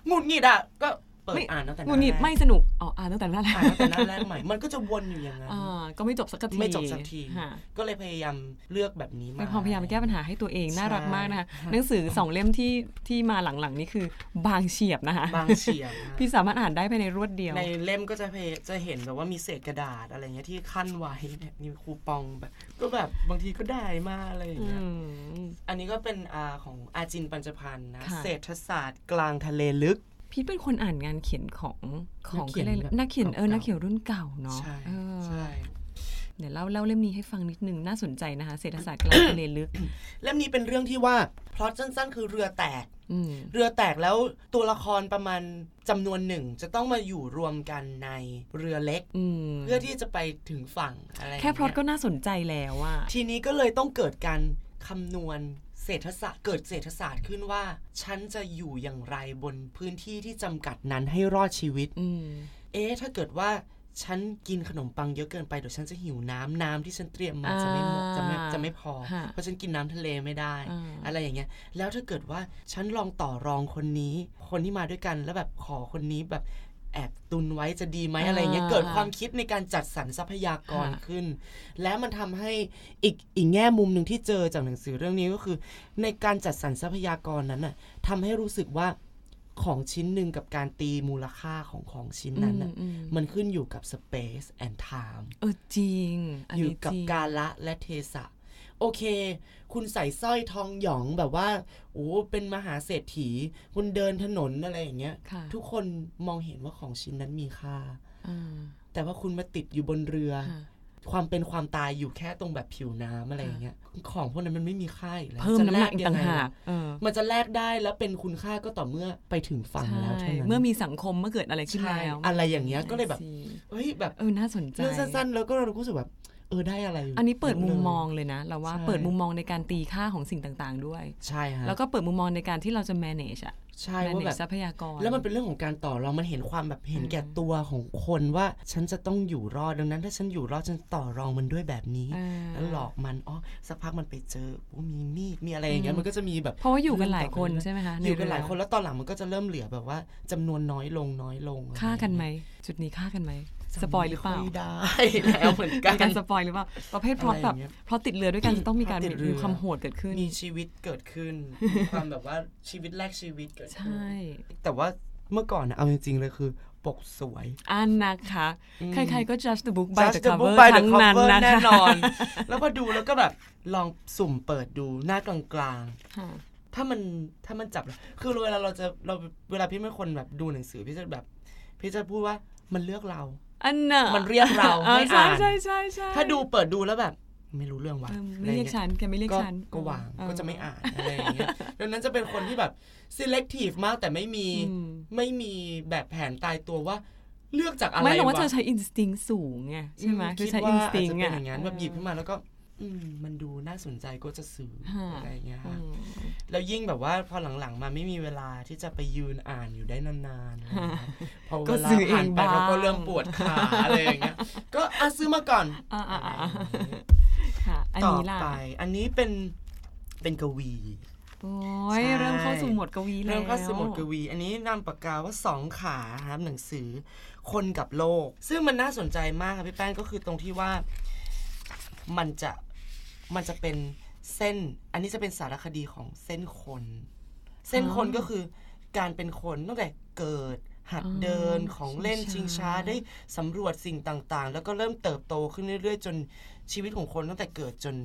หงุดหงิดอะก็ เปิดอ่านตั้งแต่หหงุน้าดหงิดแรกไม่สนุกอ๋ออ่านตั้งแต่หน้าแรกอ่านตั้งแต่หน้าแรกใหม่มันก็จะวนอยู่อย่างนั้นอ่าก็ไม่จบสักทีไม่จบสักทีค่ะก็เลยพยายามเลือกแบบนี้มาเป็นความพยายามแก้ปัญหาให้ตัวเองน่ารักมากนะคะใช่หนังสือสองเล่มที่ที่มาหลังๆนี่คือบางเฉียบนะคะบางเฉียบนะพี่สามารถอ่านได้ภายในรวดเดียว ในเล่มก็จะเพจะเห็นแบบว่ามีเศษกระดาษอะไรเงี้ยที่ขั้นไว้เนี่ยมีคูปองแบบ ก็แบบบางทีก็ได้มาอะไรอย่างอืเงี้ยมอันนี้ก็เป็นอาของอาจินปัญจพันธ์นะค่ะเศรษฐศาสตร์กลางทะเลลึก พี่เป็นคนอ่านงานเขียนของของนักเขียนอะไรนักเขียนเออเก่าๆนักเขียนรุ่นเก่าเนาะใช่เออใช่เดี๋ยวเล่าเล่าเล่มนี้ให้ฟังนิดนึงน่าสนใจนะคะ เศรษฐศาสตร์กลางทะเลลึก เล่มนี้เป็นเรื่องที่ว่าพล็อตสั้นๆ คือเรือแตกอืมเรือแตกแล้วตัวละครประมาณจำนวนหนึ่ง จะต้องมาอยู่รวมกันในเรือเล็กอืมเพื่อที่จะไปถึงฝั่งอะไรย่างแค่เงี้ยพล็อตก็น่าสนใจแล้วอะทีนี้ก็เลยต้องเกิดการคำนวณ เศรษฐศาสตร์เกิดเศรษฐศาสตร์ขึ้นว่า ฉันจะอยู่อย่างไรบนพื้นที่ที่จำกัดนั้นให้รอดชีวิตอืมเอ๊ะถ้าเกิดว่าฉันกินขนมปังเยอะเกินไปเดี๋ยวฉันจะหิวน้ำน้ำที่ฉันเตรียมมาจะไม่หมดจะไม่จะไม่พอฮะเพราะฉันกินน้ำทะเลไม่ได้อ่าอะไรอย่างเงี้ย แล้วถ้าเกิดว่าฉันลองต่อรองคนนี้ คนที่มาด้วยกันแล้วแบบขอคนนี้แบบ แอบตุนไว้จะดีไหมอะไรเงี้ยเกิดความคิดในการจัดสรรทรัพยากรขึ้น แล้วมันทำให้อีกอีกแง่มุมหนึ่งที่เจอจากหนังสือเรื่องนี้ก็คือ ในการจัดสรรทรัพยากรนั้นน่ะทำให้รู้สึกว่าของชิ้นหนึ่งกับการตีมูลค่าของของชิ้นนั้นน่ะอืมอืมมันขึ้นอยู่กับ space and time เออจริงนอยู่นี้กับจริงกาละและเทศะ โอเค คุณใส่สร้อยทองหยองแบบว่าโอ้เป็นมหาเศรษฐี คุณเดินถนนอะไรอย่างเงี้ยค่ะทุกคนมองเห็นว่าของชิ้นนั้นมีค่าอ่าแต่ว่าคุณมาติดอยู่บนเรือค่ะความเป็นความตายอยู่แค่ตรงแบบผิวน้ำอะไรอย่างเงี้ย ของพวกนั้นมันไม่มีค่าอีกแล้วเพิ่มจะน้ำหนักอีกยัต่างไหากเออมันจะแลกได้แล้วเป็นคุณค่าก็ต่อเมื่อไปถึงฝั่งแล้วเท่านั้นเมื่อมีสังคมเมื่อเกิดอะไรขึ้นใช่แล้วอะไรอย่างเงี้ยก็เลยแบบสิเฮ้ยแบบเออน่าสนใจเรื่องสั้นๆแล้วก็รู้สึกแบบ เออได้อะไร อันนี้เปิดมุมยะลยมองเลยนะ เราว่าใช่เปิดมุมมองในการตีค่าของสิ่งต่างๆ ด้วย ใช่ฮะแล้วก็เปิดมุมมองในการที่เราจะ manage อะใช่ว่า manage แบบทรัพยากร แล้วมันเป็นเรื่องของการต่อรองมันเห็นความแบบเห็นแก่ตัวของคนว่าฉันจะต้องอยู่รอดดังนั้น ถ้าฉันอยู่รอดฉันต่อรองมันด้วยแบบนี้อ่าแล้วหลอกมันอ๋อสักพักมันไปเจอโอ้มีมีดมีอะไรอย่างเงี้ยมันก็จะมีแบบเพราะว่าอยู่กันหลายคนใช่ไหมคะอยู่กันใเรืหลายคนแล้วตอนหลังมันก็จะเริ่มเหลือแบบว่าจำนวนน้อยลงน้อยลงฆ่ากันไหมจุดนี้ฆ่ากันไหมจำ spoil หรือเปล่าไม่ได้แล้วเหมือนกัมีนการ spoil หรือเปล่าประเภทพล็อตแบบอะไรอย่างเงี้ยพล็อตติดเรือด้วยกันจะต้องมีการพล็อตติดเรือมีความโหดเกิดขึ้น มีชีวิตเกิดขึ้นมีความแบบว่าชีวิตแรกชีวิตเกิดใชขึ้น่แต่ว่าเมื่อก่อนนะเอาจริงๆเลยคือปกสวย อันนะคะอืมใครๆก็ judge the book by Judge the the cover book by the ทั้งนั้น cover นะคะแน่นอน แล้วพอดูแล้วก็แบบลองสุ่มเปิดดูหน้ากลางค่ะๆถ้ามันถ้ามันจับ คือเวลาเราจะเราเวลาพี่เป็นคนแบบดูหนังสือพี่จะแบบ พี่จะพูดว่ามันเลือกเรา อันน่ะมันเรียกเราออให้ใช่อ่านใช่ใช่ใช่ถ้าดูเปิดดูแล้วแบบ ไม่รู้เรื่องว่ะเอออะไม่ไรเรียกงี้ฉันแกไม่เรียกก็ฉันก็วางเออก็จะไม่อ่านอะไรอย่างเงี้ยดังนั้นจะเป็นคนที่แบบ selective มากแต่ไม่มีอืมไม่มีแบบแผนตายตัวว่าเลือกจากอะไรไม่หรอกว่าเธอวะใช้ instinct สูงไงใช่ไหมอืคือใช้คิดว่าอาจ instinct จะเป็นอะอย่างนั้นแบบหยิบขึ้นมาแล้วก็อื มมันดูน่าสนใจก็จะซื้อฮะอะไรอย่างเงี้ยอืฮะมแล้วยิ่งแบบว่าพอหลังๆ มาไม่มีเวลาที่จะไปยืนอ่านอยู่ได้นานๆอะไรอย่างเงี้ยพอเวก็ลาซื้อเอผ่านงไปบ้างเราก็เริ่มปวดขาอะไรอย่างเงี้ยก็อะซื้อมาก่อนอ่าอ่าอ่าอะไรอย่างเงี้ยค่ะอันต่อนี้ล่ะไป อันนี้เป็นเป็นกวีโอ้ใช่ยเริ่มเข้าสู่หมวดกวีแล้วเริ่มเข้าสู่บทกวี อันนี้นามปากกาว่าสองขาครับหนังสือคนกับโลก ซึ่งมันน่าสนใจมากครับพี่แป้งก็คือตรงที่ว่ามันจะ มันจะเป็นเส้น อันนี้จะเป็นสารคดีของเส้นคน เส้นคนก็คือการเป็นคนตั้งแต่เกิด หัดเดินของเล่นชิงช้าได้สำรวจสิ่งต่างๆ แล้วก็เริ่มเติบโตขึ้นเรื่อยๆ จนชีวิตของคนตั้งแต่เกิดจน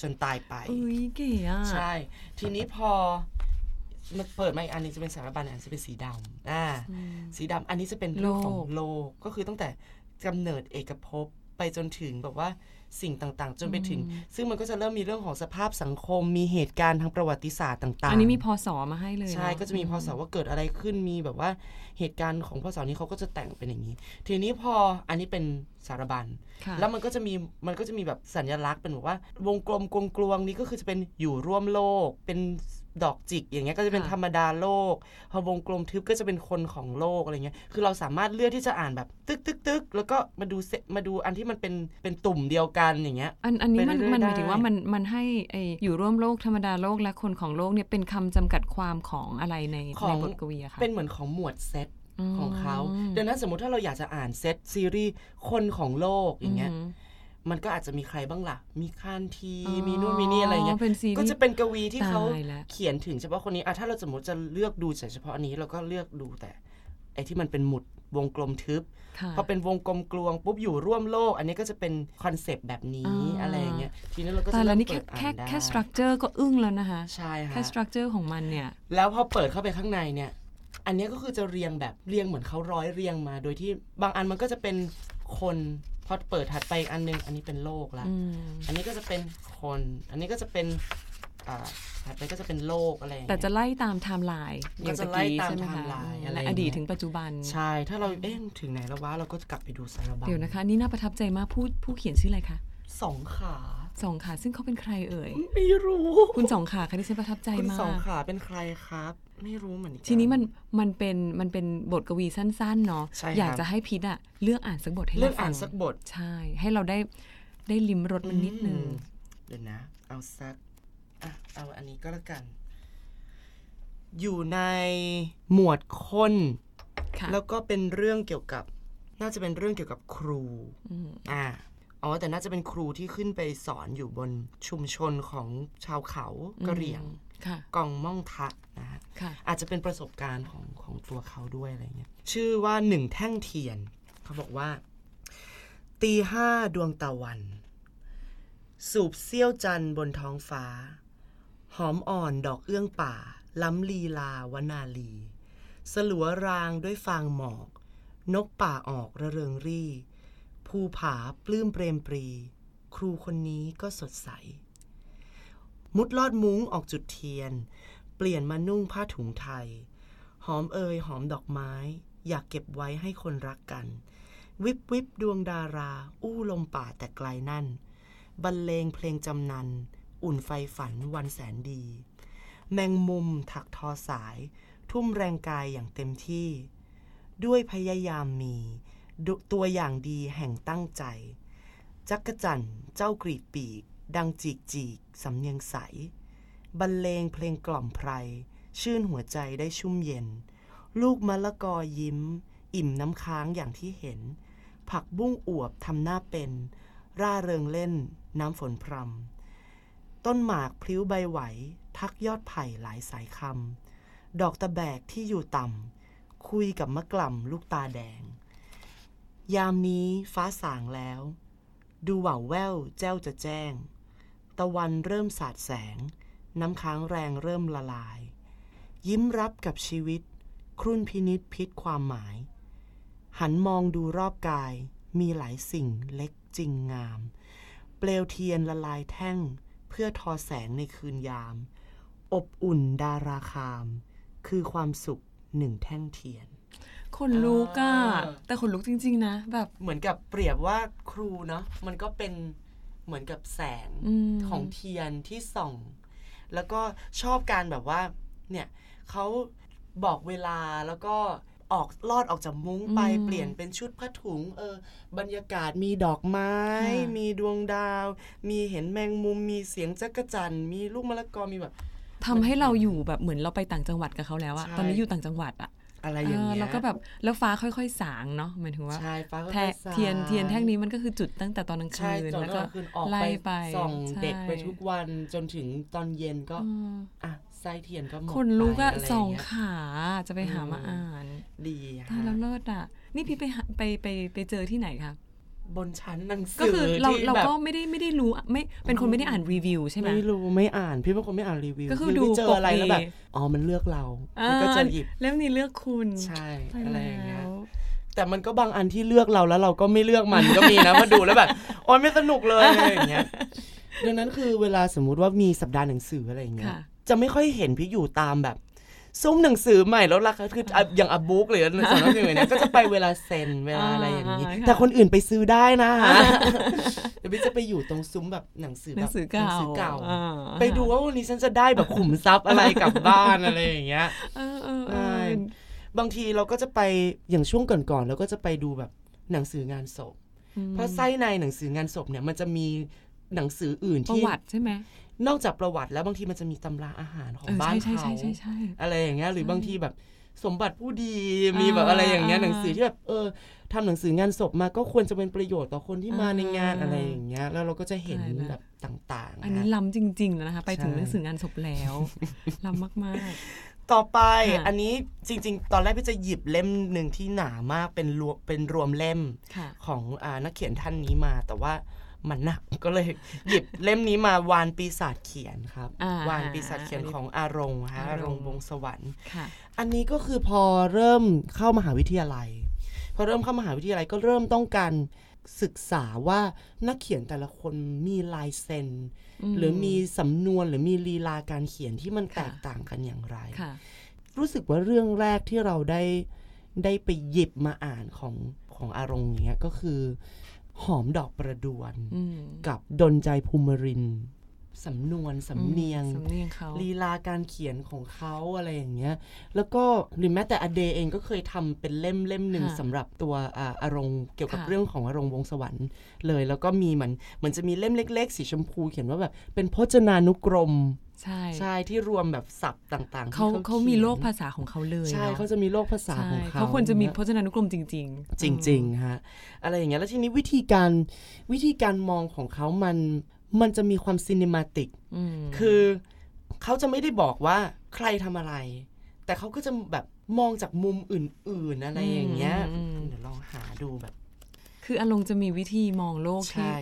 จนตายไปเอ้ยเก๋อะใช่ ทีนี้พอมันเปิดมาอีกอันนี้จะเป็นสารบัญอันจะเป็นสีดำอ่าอืมสีดำอันนี้จะเป็นเรื่องของโลกโลกก็คือตั้งแต่กำเนิดเอกภพ ไปจนถึงแบบว่าสิ่งต่างๆ จนไปถึง ซึ่งมันก็จะเริ่มมีเรื่องของสภาพสังคม มีเหตุการณ์ทางประวัติศาสตร์ต่างๆ อันนี้มีพศมาให้เลยใช่เนอก็จะมีพศว่าเกิดอะไรขึ้นมีแบบว่าเหตุการณ์ของพศนี้เขาก็จะแต่งเป็นอย่างนี้ ทีนี้พออันนี้เป็นสารบัญค่ะแล้วมันก็จะมีมันก็จะมีแบบสัญลักษณ์เป็นแบบว่าวงกลมกลมกลวงนี้ก็คือจะเป็นอยู่ร่วมโลกเป็น ดอกจิกอย่างเงี้ยก็จะเป็นค่ะธรรมดาโลก พอวงกลมทึบก็จะเป็นคนของโลกอะไรเงี้ย คือเราสามารถเลือกที่จะอ่านแบบตึกตึกตึกแล้วก็มาดูเซมาดูอันที่มันเป็นเป็นตุ่มเดียวกันอย่างเงี้ย อันอันนี้มันไปเรื่อยๆมันหมายถึงว่าได้มันมันให้ไออยู่ร่วมโลกธรรมดาโลกและคนของโลกเนี่ยเป็นคำจำกัดความของอะไรในของในบทกวีอะค่ะเป็นเหมือนของหมวดเซตของเขาดังนั้นสมมติถ้าเราอยากจะอ่านเซตซีรีส์คนของโลกอย่างเงี้ย มันก็อาจจะมีใครบ้างล่ะ มีคานทีอ๋อมีนู่นมีนี่อะไรเงี้ยเป็นซีรีส์ก็จะเป็นกวีที่เขาตายแล้วเขียนถึงเฉพาะคนนี้อะถ้าเราสมมติจะเลือกดูเฉพาะอันนี้เราก็เลือกดูแต่ไอ้ที่มันเป็นหมุดวงกลมทึบค่ะพอเป็นวงกลมกลวงปุ๊บอยู่ร่วมโลก อันนี้ก็จะเป็นคอนเซปต์แบบนี้อ่าอะไรอย่างเงี้ยทีนี้เราก็ตาจะยแล้วเริ่มนี่แค่เปิดอ่าแค่นได้แค่สตรัคเจอร์ก็อึ้งแล้วนะคะใช่แค่ฮะสตรัคเจอร์ของมันเนี่ยแล้วพอเปิดเข้าไปข้างในเนี่ยอันเนี้ยก็คือจะเรียงแบบเรียงเหมือนเขาร้อยเรียงมา โดยที่บางอันมันก็จะเป็นคน พอเปิดถัดไปอีกอันนึง อันนี้เป็นโลกละอืมอันนี้ก็จะเป็นคน อันนี้ก็จะเป็นอ่าถัดไปก็จะเป็นโลกอะไรอย่างแต่เงี้ยจะไล่ตามไทม์ไลน์อก็ย่างจะตะไล่กี้ตามใช่ไหมไทคะม์ไลน์อืมอะไรและอย่างอเงี้ยดีตถึงปัจจุบัน ใช่ ถ้าเราเอ๊ะถึงไหนแล้ววะเราก็จะกลับไปดูสารบัญเดี๋ยวนะคะ นี่น่าประทับใจมากผู้ผู้เขียนชื่ออะไรคะสองขาสองขาซึ่งเขาเป็นใครเอ่ย ไม่รู้ คุณสองขาค่ะที่ฉันประทับใจคุณมาสองกขาเป็นใครครับ ไม่รู้เหมือนกันทีนี้มันมันเป็นมันเป็นบทกวีสั้นๆเนาะใช่ครับอยากจะให้พิษอะเลือกอ่านสักบทให้เลืเราอกฟัอ่านงสักบทใช่ ให้เราได้ได้ลิ้มรสมันนิดนึงอืมเดี๋ยวนะ เอาสักอะเอาอันนี้ก็แล้วกัน อยู่ในหมวดคนค่ะแล้วก็เป็นเรื่องเกี่ยวกับ น่าจะเป็นเรื่องเกี่ยวกับครูอืมอ่าอ๋อแต่น่าจะเป็นครูที่ขึ้นไปสอนอยู่บนชุมชนของชาวเขากะเหรี่ยงค่ะ กองม่องทะนะฮะค่ะอาจจะเป็นประสบการณ์ของของตัวเขาด้วยอะไรเงี้ยชื่อว่าหนึ่งแท่งเทียน เขาบอกว่า ตีห้าดวงตะวัน สูบเสี้ยวจันทร์บนท้องฟ้า หอมอ่อนดอกเอื้องป่า ล้ำลีลาวนาลี สลัวรางด้วยฟางหมอก นกป่าออกระเริงรี่ ภูผาปลื้มเปรมปรี ครูคนนี้ก็สดใส มุดลอดมุ้งออกจุดเทียน เปลี่ยนมานุ่งผ้าถุงไทย หอมเอ่ยหอมดอกไม้ อยากเก็บไว้ให้คนรักกัน วิบวิบดวงดารา อู้ลมป่าแต่ไกลนั่น บรรเลงเพลงจำนัน อุ่นไฟฝันวันแสนดี แมงมุมถักทอสาย ทุ่มแรงกายอย่างเต็มที่ ด้วยพยายามมีตัวอย่างดีแห่งตั้งใจ จักกะจั่นเจ้ากรีดปีก ดังจีกจีกสำเนียงใส บรรเลงเพลงกล่อมไพร ชื่นหัวใจได้ชุ่มเย็น ลูกมะละกอยิ้ม อิ่มน้ำค้างอย่างที่เห็น ผักบุ้งอวบทำหน้าเป็น ร่าเริงเล่น น้ำฝนพรำต้นหมากพลิ้วใบไหว ทักยอดไผ่หลายสายคำดอกตะแบกที่อยู่ต่ำคุยกับมะกล่ำลูกตาแดง ยามนี้ฟ้าสางแล้ว ดูหว่าวแววแจ้วจะแจ้ง ตะวันเริ่มสาดแสง น้ำค้างแรงเริ่มละลาย ยิ้มรับกับชีวิต ครุ่นพินิษพิษความหมาย หันมองดูรอบกายมีหลายสิ่งเล็กจริงงาม เปลวเทียนละลายแท่ง เพื่อทอแสงในคืนยาม อบอุ่นดาราคาม คือความสุขหนึ่งแท่งเทียนคนลุกอะอ่าแต่คนลุกจริง ๆ นะ แบบเหมือนกับเปรียบว่าครูเนาะมันก็เป็น เหมือนกับแสงอืมของเทียนที่ส่อง แล้วก็ชอบการแบบว่า เนี่ยเขาบอกเวลาแล้วก็ออกลอดออกจากมุ้งไปอืมเปลี่ยนเป็นชุดผ้าถุง เออบรรยากาศมีดอกไม้ค่ะมีดวงดาว มีเห็นแมงมุม มีเสียงจักระจันมีลูกมะละกอมีแบบทำให้เราอยู่แบบเหมือนเราไปต่างจังหวัดกับเขาแล้วอะใช่ตอนนี้อยู่ต่างจังหวัดอะ อะไรอย่างเงี้ยแล้วก็แบบแล้วฟ้าค่อย ๆ สางเนาะหมายถึงว่าใช่ฟ้าก็แทสาเทียนเทียนแท่งนี้มันก็คือจุดตั้งแต่ตอนกลางใช่คืนตอนแล้วกก็ลางคืนออกไล่ไปไปส่องใช่เด็กไปทุกวันจนถึงตอนเย็นก็อืมอะไส้เทียนก็หมดคนลุกอะไปไรสองย่าเยขาจะไปหามาอืมอ่าน ดีตายฮะแล้วเลิศอะนี่พี่ไปหาไปไปไปเจอที่ไหนคะบ นชั้นหนังสืก็คือเราที่เราแบบก็ไม่ได้ไม่ได้รู้อะไม่เป็นคนไม่ได้อ่านรีวิวใช่ไหมไม่รู้ไม่อ่านพี่เป็นคนไม่อ่านรีวิวก็คือไม่ดูเจออะไรปกแล้วแบบดีอ๋อมันเลือกเราอ่าแล้วก็จะหยิบเล่มนี้เลือกคุณใช่ตายอะไรอย่างเงี้ยแล้วแต่มันก็บางอันที่เลือกเราแล้วเราก็ไม่เลือกมันก็มีนะมาดูแล้วแบบโอ๊ยไม่สนุกเลยอะไรอย่างเงี้ยดังนั้นคือเวลาสมมุติว่ามีสัปดาห์หนังสืออะไรอย่างเงี้ยค่ะจะไม่ค่อยเห็นพี่อยู่ตามแบบ ซุ้มหนังสือใหม่แล้วราคาคืออะอย่างอับุ๊กหรือสำนักพิมพ์อย่างเงี้ยก็จะไปเวลาเซ็นเวลาอะไรอย่างนี้อ่าค่ะแต่คนอื่นไปซื้อได้นะเดี๋ยวพี่จะไปอยู่ตรงซุ้มแบบหนังสือหแบนับงสือเก่าหนัสือเก่าอ่า ไปดูว่าวันนี้ฉันจะได้แบบขุมทรัพย์อะไรกลับบ้านอะไรอย่างเงี้ยเออเออเอใช่อบางทีเราก็จะไปอย่างช่วงก่อนๆเราก็จะไปดูแบบหนังสืองานศพ เพราะไส้ในหนังสืองานศพเนี่ยมันจะมีหนังสืออื่นประที่วัติใช่ไหม นอกจากประวัติแล้วบางทีมันจะมีตำราอาหารของเออบ้านใช่เขาใช่ใช่ใช่ใช่อะไรอย่างเงี้ยหรือใช่บางทีแบบสมบัติผู้ดีมีแบบอะไรอย่างเงี้ยหนังสือที่แบบเออทำหนังสืองานศพมาก็ควรจะเป็นประโยชน์ต่อคนที่มาในงานอะไรอย่างเงี้ย แล้วเราก็จะเห็นแบบต่าง ๆ อันนี้ฮะล้ำจริงๆแล้วนะคะ ไปถึงใช่หนังสืองานศพแล้วล้ำมากต่อไปค่ะอันนี้จริง ๆ ตอนแรกพี่จะหยิบเล่มหนึ่งที่หนามากเป็นรวมเป็นรวมเล่มๆค่ะของอานักเขียนท่านนี้มา แต่ว่า มันหนักก็เลยหยิบเล่มนี้มาวานปีศาจเขียนครับอ่าวานปีศาจเขียนของอารงค์ฮะอาอารงรงค์วงศ์สวรรค์ค่ะอันนี้ก็คือพอเริ่มเข้ามหาวิทยาลัย พอเริ่มเข้ามหาวิทยาลัยก็เริ่มต้องการศึกษาว่านักเขียนแต่ละคนมีลายเซ็นอืมหรือมีสำนวนหรือมีลีลาการเขียนที่มันค่ะแตกต่างกันอย่างไรค่ะรู้สึกว่าเรื่องแรกที่เราได้ได้ไปหยิบมาอ่านของของอารมณ์อย่างเงี้ยก็คือ หอมดอกประดวนอืมกับดนใจภูมิรินทร์สำนวนสำเนียงสำเนียงเขาลีลาการเขียนของเขาอะไรอย่างเงี้ย แล้วก็หรือแม้แต่อเดย์เองก็เคยทำเป็นเล่มเล่มหนึ่งค่ะสำหรับตัวอาอารมณ์เกี่ยวกับค่ะเรื่องของอารมณ์วงศ์สวรรค์เลย แล้วก็มีเหมือนเหมือนจะมีเล่มเล็ก ๆ สีชมพูเขียนว่าแบบเป็นพจนานุกรม ใช่ใช่ที่รวมแบบศัพท์ต่างๆที่เขาเขามีขียนโลกภาษาของเขาเลยใช่นอะเขาจะมีโลกภาษาใช่ของเขาเขาควรจะมีเนี่ยพจนานุกรมจริง ๆ จริงๆฮะอะไรอย่างเงี้ยแล้วทีนี้วิธีการวิธีการมองของเขามันมันจะมีความซีนิมาติกอืมคือเขาจะไม่ได้บอกว่าใครทำอะไร แต่เขาก็จะแบบมองจากมุมอื่น ๆ อะไรอย่างเงี้ยอืมเดี๋ยวลองหาดูแบบ คืออารมณ์จะมีวิธีมองโลกที่ใช่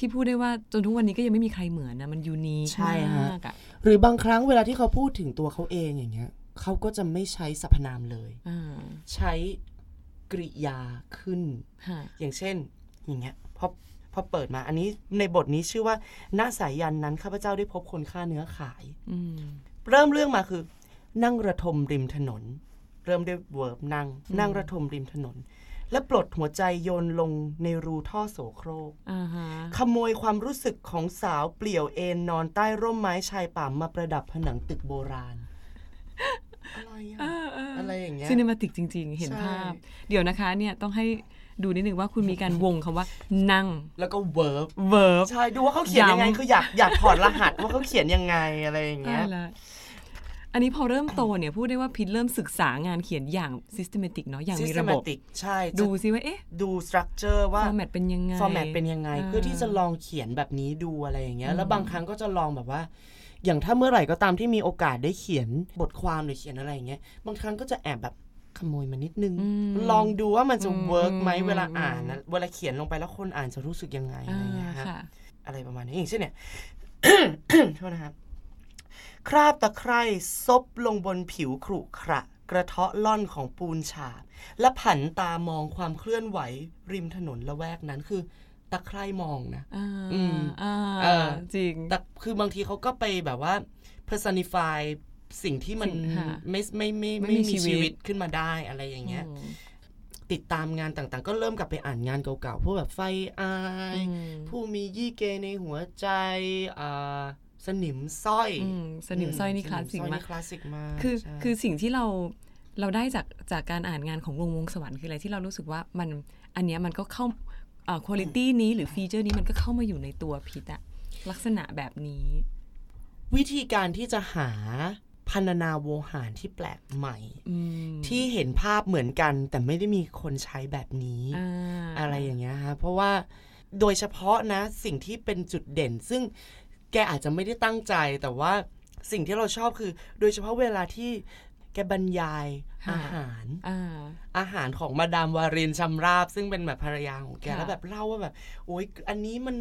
ที่พูดได้ว่าจนทุกวันนี้ก็ยังไม่มีใครเหมือนนะมันยูนิคใช่ฮะมากอะหรือบางครั้งเวลาที่เขาพูดถึงตัวเขาเองอย่างเงี้ยเขาก็จะไม่ใช้สรรพนามเลยอ่าใช้กริยาขึ้นฮะอย่างเช่น อย่างเงี้ยพอพอเปิดมาอันนี้ในบทนี้ชื่อว่าณสายยันนั้นข้าพเจ้าได้พบคนฆ่าเนื้อขายอืมเริ่มเรื่องมาคือ นั่งระทมริมถนน เริ่มด้วย verb นั่ง นั่งระทมริมถนน และปลดหัวใจโยนลงในรูท่อโสโครกอ่าฮะขโมยความรู้สึกของสาวเปลี่ยวเอนนอนใต้ร่มไม้ชายป่ามาประดับผนังตึกโบราณ อะไรอะอะไรอย่างเงี้ย cinematic จริง ๆ เห็นใช่ภาพ เดี๋ยวนะคะเนี่ยต้องให้ดูนิดหนึ่งว่าคุณมีการวงคำว่านั่ง แล้วก็ verb verb ใช่ดูว่าเขาเขียนยังไงย้ำคืออยากอยากถอดรหัสว่าเขาเขียนยังไงอะไรอย่างเงี้ยละ อันนี้พอเริ่มโตเนี่ยพูดได้ว่าพิชเริ่มศึกษาางานเขียนอย่าง systematic เนาะอย่างมีระบบ Systematic ใช่จะดูซิว่าเอ๊ะดู structure ว่า format เป็นยังไง format เป็นยังไงอ่าเพื่อที่จะลองเขียนแบบนี้ดูอะไรอย่างเงี้ยอืมแล้วบางครั้งก็จะลองแบบว่า อย่างถ้าเมื่อไหร่ก็ตามที่มีโอกาสได้เขียนบทความหรือเขียนอะไรอย่างเงี้ยบางครั้งก็จะแอบแบบขโมยมานิดนึงอืมลองดูว่ามันจะอืม work ไหมเวลาอืมอ่านนะเวลาเขียนลงไปแล้วคนอ่านจะรู้สึกยังไงอะไรอย่างเงี้ยอ่าฮะค่ะอะไรประมาณนี้อย่างเช่นเนี่ยโทษนะครับ คราบตะไคร่ซบลงบนผิวขรุขระ กระเทาะล่อนของปูนฉาบ และผันตามองความเคลื่อนไหว ริมถนนละแวกนั้นคือตะไคร่มองนะอ่าอืมอ่าเออจริงแต่คือบางทีเขาก็ไปแบบว่า personify สิ่งที่มันสิ่งค่ะไม่ไม่ไม่ไม่ไม่มีมีชีวิตชีวิตขึ้นมาได้อะไรอย่างเงี้ยอืมติดตามงานต่างๆ ก็เริ่มกลับไปอ่านงานเก่าๆ พวกแบบไฟอายอืมผู้มียี่เกในหัวใจอ่า สนิมสร้อยอืมสนิมสร้อยนี่คลาสสิกสนิมากคลาสสิกมากคือใช่คือสิ่งที่เราเราได้จากจากการอ่านงานของวงวงสวรรค์คืออะไรที่เรารู้สึกว่ามันอันเนี้ยมันก็เข้าคุณภาพนี้หรือฟีเจอร์นี้มันก็เข้ามาอยู่ในตัวพิษอะลักษณะแบบนี้ วิธีการที่จะหาพันนาโวหารที่แปลกใหม่อืมที่เห็นภาพเหมือนกัน แต่ไม่ได้มีคนใช้แบบนี้อ่าอะไรอย่างเงี้ยฮะเพราะว่าโดยเฉพาะนะสิ่งที่เป็นจุดเด่น ซึ่ง แกอาจจะไม่ได้ตั้งใจ แต่ว่าสิ่งที่เราชอบคือ โดยเฉพาะเวลาที่แกบรรยายอาหารอ่าอาหารของมาดามวารินชำราบ ซึ่งเป็นแบบภรรยาของแกค่ะแล้วแบบเล่าว่าแบบ โอ๊ยอันนี้มัน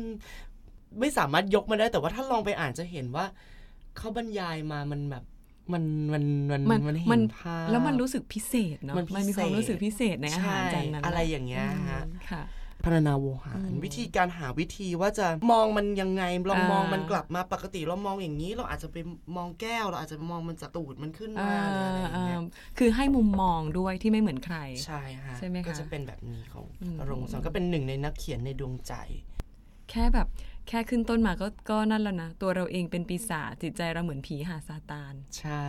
ไม่สามารถยกมาได้ แต่ว่าถ้าลองไปอ่านจะเห็นว่าเขาบรรยายมามันแบบมันมันมันมันมันมัเห็นนภาพแล้วมันรู้สึกพิเศษเนาะมันพิเศษมันมีความรู้สึกพิเศษในอาหารใช่จานนั้นอะไรอย่างเงี้ยฮะอืมค่ะ พรรณนาโวหารอืมวิธีการหาวิธีว่าจะมองมันยังไงลองอ่ามมองมันกลับมาปกติเรามองอย่างนี้ เราอาจจะไปมองแก้ว เราอาจจะมองมันจากตูดมันขึ้นมาหรืออะไรอย่างเงี้ยอ่าคือให้มุมมองด้วยที่ไม่เหมือนใคร ใช่ฮะใช่ไหมคะก็จะเป็นแบบนี้ของอืมอรงค์สอนก็เป็นหนึ่งในนักเขียนในดวงใจ แค่แบบ แค่ขึ้นต้นมาก็ก็นั่นแล้วนะ ตัวเราเองเป็นปีศาจจิตใจเราเหมือนผีหาซาตาน ใช่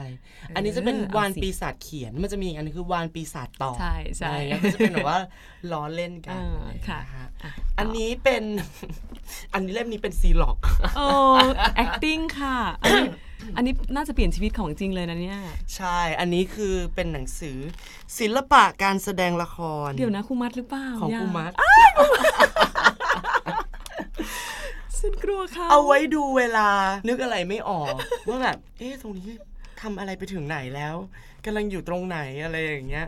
อันนี้จะเป็นเออวานเอาสิปีศาจเขียน มันจะมีอีกอันนึงคือวานปีศาจต่อใช่ใช่อะไรเงี้ยก็จะเป็นแบบว่าล้อเล่นกันอ่าอะไรอย่างค่ะเงี้ยฮะอะอันนี้เป็นอันนี้เล่มนี้เป็นซีล็อกโอ้ acting ค่ะอันนี้อันนี้น่าจะเปลี่ยนชีวิตของจริงเลยนะเนี่ย ใช่ อันนี้คือเป็นหนังสือศิลปะการแสดงละคร เดี๋ยวนะครูมัดหรือเปล่า ของย่าครูมัด ฉันกลัวเขาเอาไว้ดูเวลานึกอะไรไม่ออกว่าแบบเอ๊ะตรงนี้ทำอะไรไปถึงไหนแล้วกำลังอยู่ตรงไหนอะไรอย่างเงี้ย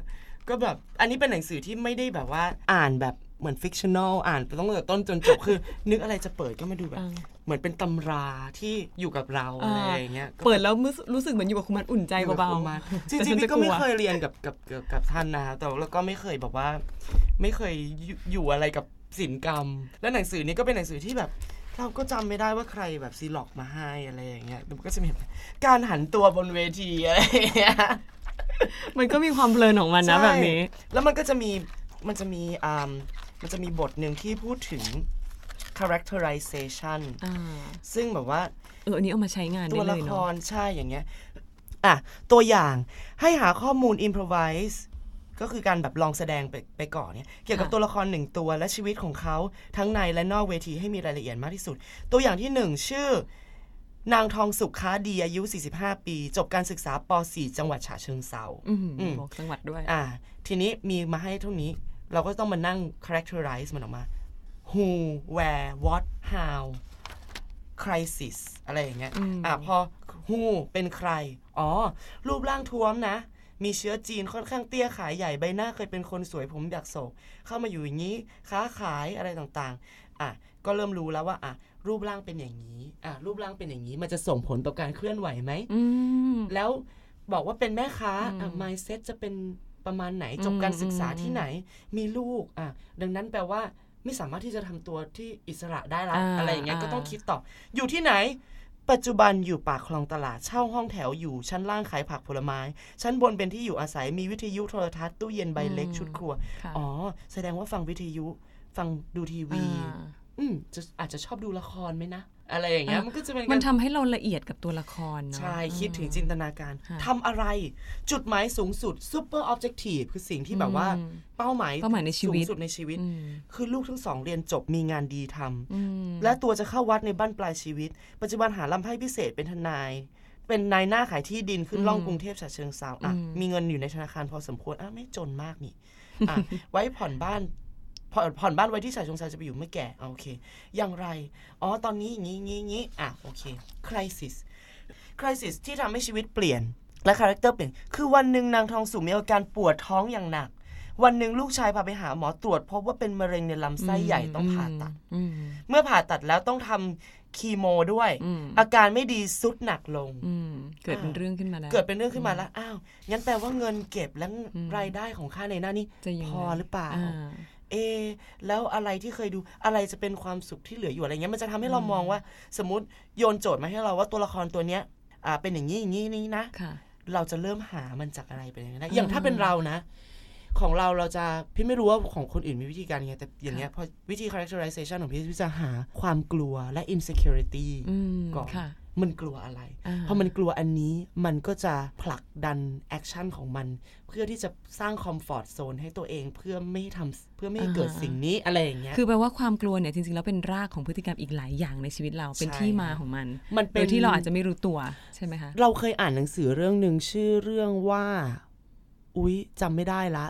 ก็แบบอันนี้เป็นหนังสือที่ไม่ได้แบบว่าอ่านแบบเหมือนฟิกชัน a ลอ่านไปต้องตั้งแต่ต้นจนจบคือ นึกอะไรจะเปิดก็มาดูแบบอ่าเหมือนเป็นตำราที่อยู่กับเราอะไรอย่างเงี้ยเปิดแล้วรู้สึกรู้สึกเหมือนอยู่กับครูมัดอุ่นใจเบาอยู่กับครูมัดๆจริงแต่ๆฉันพี่ก็ไม่ลัวเคยเรียนกับกับกับกับท่านนะแต่แล้วก็ไม่เคยแบบว่า ไม่เคยอยู่อยู่อะไรกับศิลปกรรม และหนังสือนี้ก็เป็นหนังสือที่แบบ เราก็จำไม่ได้ว่าใครแบบซีล็อกมาให้อะไรอย่างเงี้ยมันก็จะมีแบบการหันตัวบนเวทีอะไรอย่างเงี้ยมันก็มีความเพลินของมันนะใช่แบบนี้ แล้วมันก็จะมีมันจะมีอ่ามันจะมีบทหนึ่งที่พูดถึง characterization อ่าซึ่งแบบว่า เอออันนี้เอามาใช้งานตัได้วเลละยคเนาะรใช่อย่างเงี้ยอะตัวอย่างให้หาข้อมูล improvise ก็คือการแบบลองแสดงไปไปก่อนเนี่ยเกี่ยวกับตัวละครหนึ่งตัวและชีวิตของเขาทั้งในและนอกเวทีให้มีรายละเอียดมากที่สุด ตัวอย่างที่หนึ่งชื่อ นางทองสุขค้าดีอายุ 45 ปี จบการศึกษาป .4 จังหวัดฉะเชิงเซาอืมอืมบอกจังหวัดด้วย อ่า ทีนี้มีมาให้เท่านี้ เราก็ต้องมานั่ง characterize มันออกมา who where what how crisis อะไรอย่างเงี้ยอืมอะพอ who เป็นใคร อ๋อ รูปร่างท้วมนะ มีเชื้อจีนค่อนข้างเตี้ยขายใหญ่ใบหน้าเคยเป็นคนสวยผมอยากโศกเข้ามาอยู่อย่างนี้ค้าขายอะไรต่างๆอะก็เริ่มรู้แล้วว่าอะรูปร่างเป็นอย่างนี้อะรูปร่างเป็นอย่างนี้มันจะส่งผลต่อการเคลื่อนไหวไหมอืมแล้วบอกว่าเป็นแม่ค้าอืมอะ mindset จะเป็นประมาณไหนอืมจบการศึกษาอืมที่ไหน มีลูกอะดังนั้นแปลว่าไม่สามารถที่จะทำตัวที่อิสระได้ละอ่าอะไรอย่างเงี้ยอ่าก็ต้องคิดต่ออยู่ที่ไหน ปัจจุบันอยู่ปากคลองตลาดเช่าห้องแถวอยู่ชั้นล่างขายผักผลไม้ ชั้นบนเป็นที่อยู่อาศัยมีวิทยุโทรทัศน์ตู้เย็นใบเล็กชุดครัวค่ะอ๋อ แสดงว่าฟังวิทยุ ฟังดูทีวี อ่าอืมจะอาจจะชอบดูละครไหมนะ อะไรอย่างเงี้ยอะมันก็จะเป็นมันการทำให้เราละเอียดกับตัวละครเนาะใช่คิดถึงจินตนาการค่ะทำอะไรจุดหมายสูงสุด super objective คือสิ่งที่แบบว่าอืมเป้าหมายเป้าหมายในชีวิตสูงสุดในชีวิตอืมคือลูกทั้งสองเรียนจบมีงานดีทำอืมและตัวจะเข้าวัดในบ้านปลายชีวิต ปัจจุบันหาลำไพ่พิเศษเป็นทนายเป็นนายหน้าขายที่ดินขึ้นล่องกรุงเทพฉะเชิงเทราอะอืมมีเงินอยู่ในธนาคารพอสมควรอะไม่จนมากนี่อะไว้ผ่อนบ้าน ผ่อนผ่อนบ้านไว้ที่ฉะเชิงเซาจะไปอยู่เมื่อแก่อะโอเค อย่างไร อ๋อ ตอนนี้อย่างนี้งี้งี้อะ โอเค crisis crisis ที่ทำให้ชีวิตเปลี่ยน และ character เปลี่ยน คือวันหนึ่งนางทองสุมีอาการปวดท้องอย่างหนัก วันหนึ่งลูกชายพาไปหาหมอตรวจ พบว่าเป็นมะเร็งในลำไส้ใหญ่ต้องผ่าตัดอืมเมื่อผ่าตัดแล้วต้องทำคีโมด้วยอืมอาการไม่ดีสุดหนักลงอืมเกิดเป็นเรื่องขึ้นมาแล้ว เกิดเป็นเรื่องขึ้นมาแล้ว อ้าว งั้นแปลว่าเงินเก็บและอืมรายได้ของค่าในหน้านี้จะยังพไงอหรือเปล่าอ่า เอะแล้วอะไรที่เคยดูอะไรจะเป็นความสุขที่เหลืออยู่อะไรเงี้ยมันจะทำให้เรามองว่า สมมติโยนโจทย์มาให้เราว่าตัวละครตัวเนี้ยอ่าเป็นอย่างนี้อย่างนี้นี่นะค่ะเราจะเริ่มหามันจากอะไรเป็นอย่างนี้นะอย่างถ้าเป็นเรานะ ของเราเราจะพี่ไม่รู้ว่าของคนอื่นมีวิธีการยังไงแต่อย่างเงี้ยพอวิธี characterization ของพี่พี่จะหาความกลัวและ insecurity อืมก่อนค่ะ มันกลัวอะไรอ่าพอมันกลัวอันนี้มันก็จะผลักดัน action ของมัน เพื่อที่จะสร้างคอมฟอร์ z โซนให้ตัวเองเพื่อไม่ให้ทำเพื่อไม่ให้เกิดสิ่งนี้อะไรอย่างเงี้ยคือแปลว่าความกลัวเนี่ยจริงๆแล้วเป็นรากของพฤติกรรมอีกหลายอย่างในชีวิตเราเป็นใช่ที่มาของมัน มันเป็นโดยที่เราอาจจะไม่รู้ตัวใช่ไหมคะเราเคยอ่านหนังสือเรื่องหนึ่งชื่อเรื่องว่าอุ๊ยจำไม่ได้ละ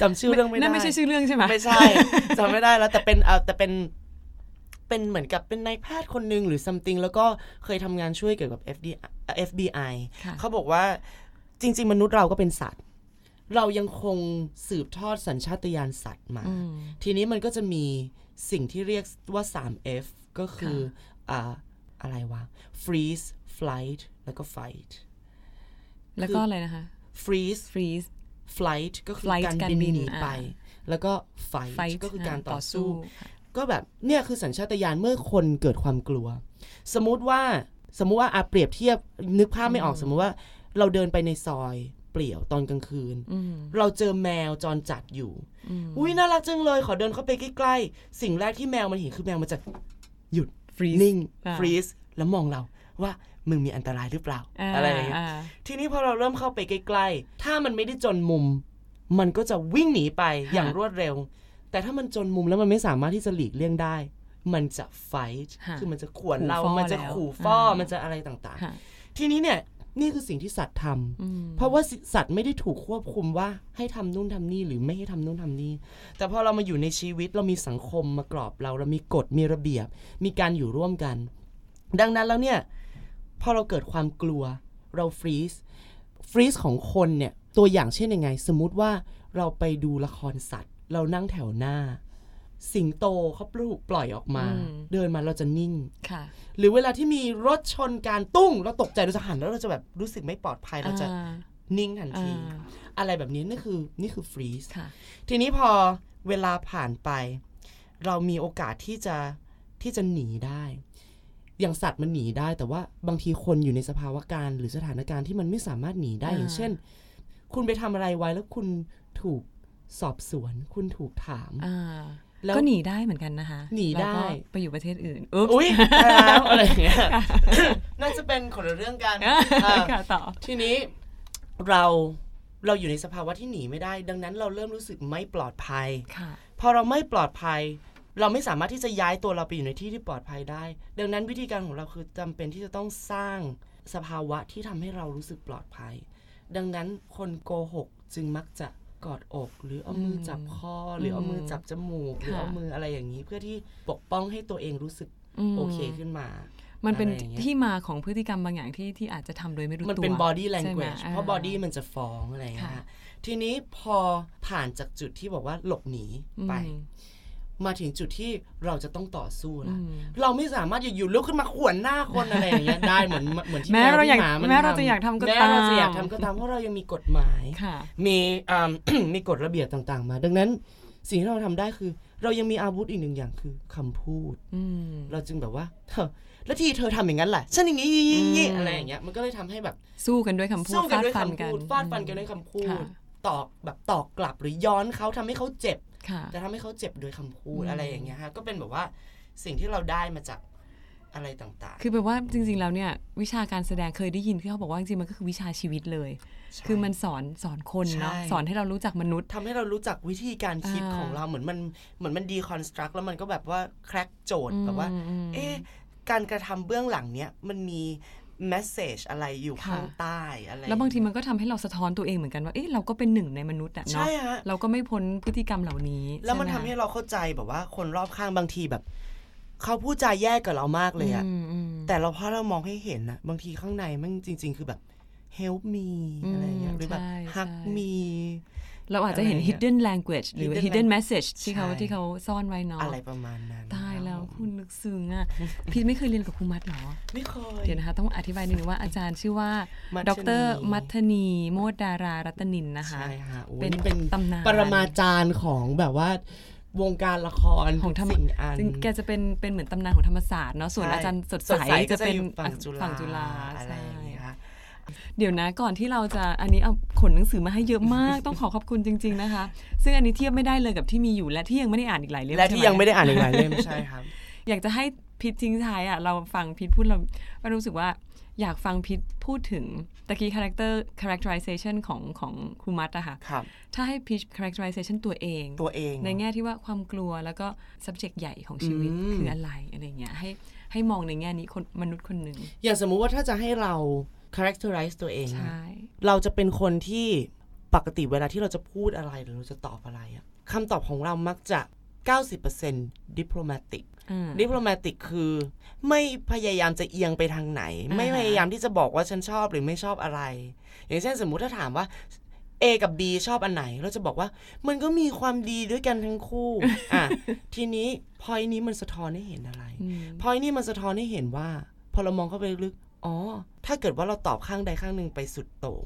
จำชื่อเรื่องไม่ได้นั่นไม่ใช่ชื่อเรื่องใช่ไหมไม่ใช่จำไม่ได้แล้วแต่เป็นเออแต่เป็น เป็นเหมือนกับเป็นนายแพทย์คนหนึ่งหรือ something แล้วก็เคยทำงานช่วยเกี่ยวกับ FD FBI ค่ะเขาบอกว่าจริง ๆ มนุษย์เราก็เป็นสัตว์ เรายังคงสืบทอดสัญชาตญาณสัตว์มาอืมทีนี้มันก็จะมีสิ่งที่เรียกว่า 3F ก็คืออ่าอะไรวะ freeze flight แล้วก็ fight แล้วก็อะไรนะคะ freeze freeze flight ก็คือ Flight การการบินบินหนีไปอ่าแล้วก็ fight, fight ก็คือการอ่าต่อสู้ค่ะ ก็แบบเนี่ยคือสัญชาตญาณเมื่อคนเกิดความกลัว สมมุติว่าสมมุติว่าอาเปรียบเทียบนึกภาพไม่ออกสมมุติว่าเราเดินไปในซอยเปลี่ยวตอนกลางคืนอืมเราเจอแมวจรจัดอยู่อืมอุ้ยน่ารักจังเลยขอเดินเข้าไปใกล้ๆ สิ่งแรกที่แมวมันเห็นคือแมวมันจะหยุด freeze นิ่งอ่าฟรีซแล้วมองเราว่ามึงมีอันตรายหรือเปล่าาอะไรอย่างเงี้ยาทีนี้พอเราเริ่มเข้าไปใกล้ๆ ถ้ามันไม่ได้จนมุม มันก็จะวิ่งหนีไปอย่างรวดเร็ว แต่ถ้ามันจนมุมแล้วมันไม่สามารถที่จะหลีกเลี่ยงได้ มันจะไฟท์ฮะคือมันจะขวนเราขู่ฟ่อมันจะแล้วขู่ฟ้ออ่ามัมันจะอะไรต่างค่ะๆทีนี้เนี่ยนี่คือสิ่งที่สัตว์ทำอืมเพราะว่าสัตว์ไม่ได้ถูกควบคุมว่าให้ทำนู่นทำนี่หรือไม่ให้ทำนู่นทำนี่ แต่พอเรามาอยู่ในชีวิตเรามีสังคมมากรอบเราเรามีกฎมีระเบียบ มีการอยู่ร่วมกัน ดังนั้นแล้วเนี่ยพอเราเกิดความกลัวเราฟรีซฟรีซของคนเนี่ยตัวอย่างเช่นยังไง สมมุติว่าเราไปดูละครสัตว์ เรานั่งแถวหน้า สิงโตเขาปลูกปล่อยออกมาอืมเดินมาเราจะนิ่งค่ะ หรือเวลาที่มีรถชนการตุ้งเราตกใจเราจะหันแล้วเราจะแบบรู้สึกไม่ปลอดภัยเราจะอ่านิ่งทันทีอ่าอะไรแบบนี้นี่คือนี่คือฟรีซค่ะทีนี้พอเวลาผ่านไป เรามีโอกาสที่จะที่จะหนีได้อย่างสัตว์มันหนีได้ แต่ว่าบางทีคนอยู่ในสภาวะการหรือสถานการณ์ที่มันไม่สามารถหนีได้อ่าอย่างเช่น คุณไปทำอะไรไว้แล้วคุณถูก สอบสวนคุณถูกถามอ่าแล้วก็หนีได้เหมือนกันนะคะ หนีได้แล้วก็ไปอยู่ประเทศอื่นอุ๊บอุ้ยแล้วอะไรอย่างเงี้ยน่าจะเป็นคนละเรื่องกันอ่าค่ะต่อทีนี้เราเราอยู่ในสภาวะที่หนีไม่ได้ ดังนั้นเราเริ่มรู้สึกไม่ปลอดภัยค่ะพอเราไม่ปลอดภัย เราไม่สามารถที่จะย้ายตัวเราไปอยู่ในที่ที่ปลอดภัยได้ ดังนั้นวิธีการของเราคือจำเป็นที่จะต้องสร้างสภาวะที่ทำให้เรารู้สึกปลอดภัย ดังนั้นคนโกหกจึงมักจะ กอดอก หรือเอามือจับคอหรือเอามือจับจมูก หรือค่ะเอามืออะไรอย่างนี้ เพื่อที่ปกป้องให้ตัวเองรู้สึกมโอเคขึ้นมา มันเป็นอะไรอย่างเงี้ยที่มาของพฤติกรรมบางอย่างที่ที่อาจจะทำโดยไม่รู้ตัว มันเป็น body ใช่ไหม language เพราะอ่า body มันจะฟ้องอะไรอย่างเงี้ยค่ะฮะทีนี้พอผ่านจากจุดที่บอกว่าหลบหนีไปอื มมาถึงจุดที่เราจะต้องต่อสู้อืละมเราไม่สามารถอยู่ๆลุกขึ้นมาขวนหน้าคนอะไรอย่างเงี้ยได้เหมือนเหมือนที่แม้เราที่อยากหมันแม้เราจะทำอยากทำก็แม้ตามเราจะอยากทำก็ตามเพราะเรายังมีกฎหมายค่ะมีอ่ามีกฎระเบียบต่างๆ มา ดังนั้น สิ่งที่เราทำได้คือ เรายังมีอาวุธอีกหนึ่งอย่างคือคำพูดอืมเราจึงแบบว่าเธอแล้วที่เธอทำอย่างนั้นแหละฉันอย่างนี้อย่างนี้อย่างนี้อืมอะไรอย่างเงี้ยมันก็เลยทำให้แบบสู้กันด้วยคำพูดสู้กันฟาดด้วยฟันคำกันพูดฟาดฟันกันด้วยคำพูดค่ะตอกแบบตอกกลับหรือย้อนเขาทำให้เขาเจ็บ ค่ะแต่ทำให้เขาเจ็บโดยคำพูดอืมอะไรอย่างเงี้ยฮะก็เป็นแบบว่าสิ่งที่เราได้มาจากอะไรต่างคือแบบว่าจริงๆ แล้วเนี่ยวิชาการแสดงเคยได้ยินที่เขาบอกว่าจริงๆมันก็คือวิชาชีวิตเลยๆคือมันสอนสอนคนเนาะใช่สอนให้เรารู้จักมนุษย์ทำให้เรารู้จักวิธีการคิดอ่าของเราเหมือนมันเหมือนมันดีคอนสตรักแล้วมันก็แบบว่าแคร็กโจทย์แบบว่าอืมอืมเอ๊ะการกระทำเบื้องหลังเนี้ยมันมี แมสเซจอะไรอยู่ค่ะข้างใต้อะไรแล้วบางทีมันก็ทำให้เราสะท้อนตัวเองเหมือนกันว่าเอ๊ะเราก็เป็นหนึ่งในมนุษย์อะเนาะใช่ฮะเราก็ไม่พ้นพฤติกรรมเหล่านี้ แล้วมันช่ทำไให้เราเข้าใจแบบว่าคนรอบข้างบางทีแบบ เขาพูดจาแย่กับเรามากเลยอะมอืมแต่เราพอเรามองให้เห็นนะบางทีข้างในมันจริง ๆ คือแบบ help me อืมอะไรอย่างเงี้ยหรือแบบใช่ hug ใช่ me เราอาจจะเห็นอะไรอย่างเงี้ย hidden language หรือ hidden hidden lang- message ที่เขาใช่ที่เขาซ่อนไว้เนาะอะไรประมาณนั้น ตายแล้วรับผมคุณลึกซึ้งอะ พี่ไม่เคยเรียนกับครูมัดเหรอ ไม่เคย เดี๋ยวนะคะ ต้องอธิบายนิดนึงว่าอาจารย์ชื่อว่ามัดทนีรมัทนีโมดดารารัตนินนะคะ ใช่ฮะโอ้เป็นนี่เป็นตำนานปรมาจารย์ของแบบว่าวงการละครของธรรมสิ่งอันจริงแกจะเป็นเป็นเหมือนตำนานของธรรมศาสตร์เนาะส่วนใช่อาจารย์สดสใสดใสก็จะจะเป็นอยู่ฝั่งจุฬาฝั่งจุฬาอะไรใช่อย่าง เงี้ยฮะเดี๋ยวนะก่อนที่เราจะอันนี้เอาขนหนังสือมาให้เยอะมาก ต้องขอขอบคุณจริง ๆนะคะ ซึ่งอันนี้เทียบไม่ได้เลยกับที่มีอยู่และที่ยังไม่ได้อ่านอีกหลายเล่มและที่ใช่หยังไม่ได้อ่านอีกหลายเล่มใช่ครับ อยากจะให้พิททิ้งท้ายอะเราฟังพิทพูดเราเรารู้สึกว่าอยากฟังพิทพูดถึงตะกี้ character characterization ของของครูมัดอะค่ะครับถ้าให้พิช characterization ตัวเอง ตัวเอง ในแง่ที่ว่าความกลัวแล้วก็ subject ใหญ่ของชีวิตอืมคืออะไรอะไรเงี้ยให้ให้มองในแง่นี้คนมนุษย์คนหนึ่งอย่างสมมุติว่าถ้าจะให้เรา characterize ตัวเอง ใช่ เราจะเป็นคนที่ปกติเวลาที่เราจะพูดอะไรหรือเราจะตอบอะไรอะคำตอบของเรามักจะ 90% diplomatic อ่า diplomatic คือไม่พยายามจะเอียงไปทางไหนอ่าฮะไม่พยายามที่จะบอกว่าฉันชอบหรือไม่ชอบอะไร อย่างเช่นสมมุติถ้าถามว่า A กับ B ชอบอันไหน เราจะบอกว่ามันก็มีความดีด้วยกันทั้งคู่อะทีนี้พอยนี้มันสะท้อนให้เห็นอะไรอืมพอยนี้มันสะท้อนให้เห็นว่า พอเรามองเข้าไปลึกๆ อ๋อ ถ้าเกิดว่าเราตอบข้างใดข้างหนึ่งไปสุดโต่ง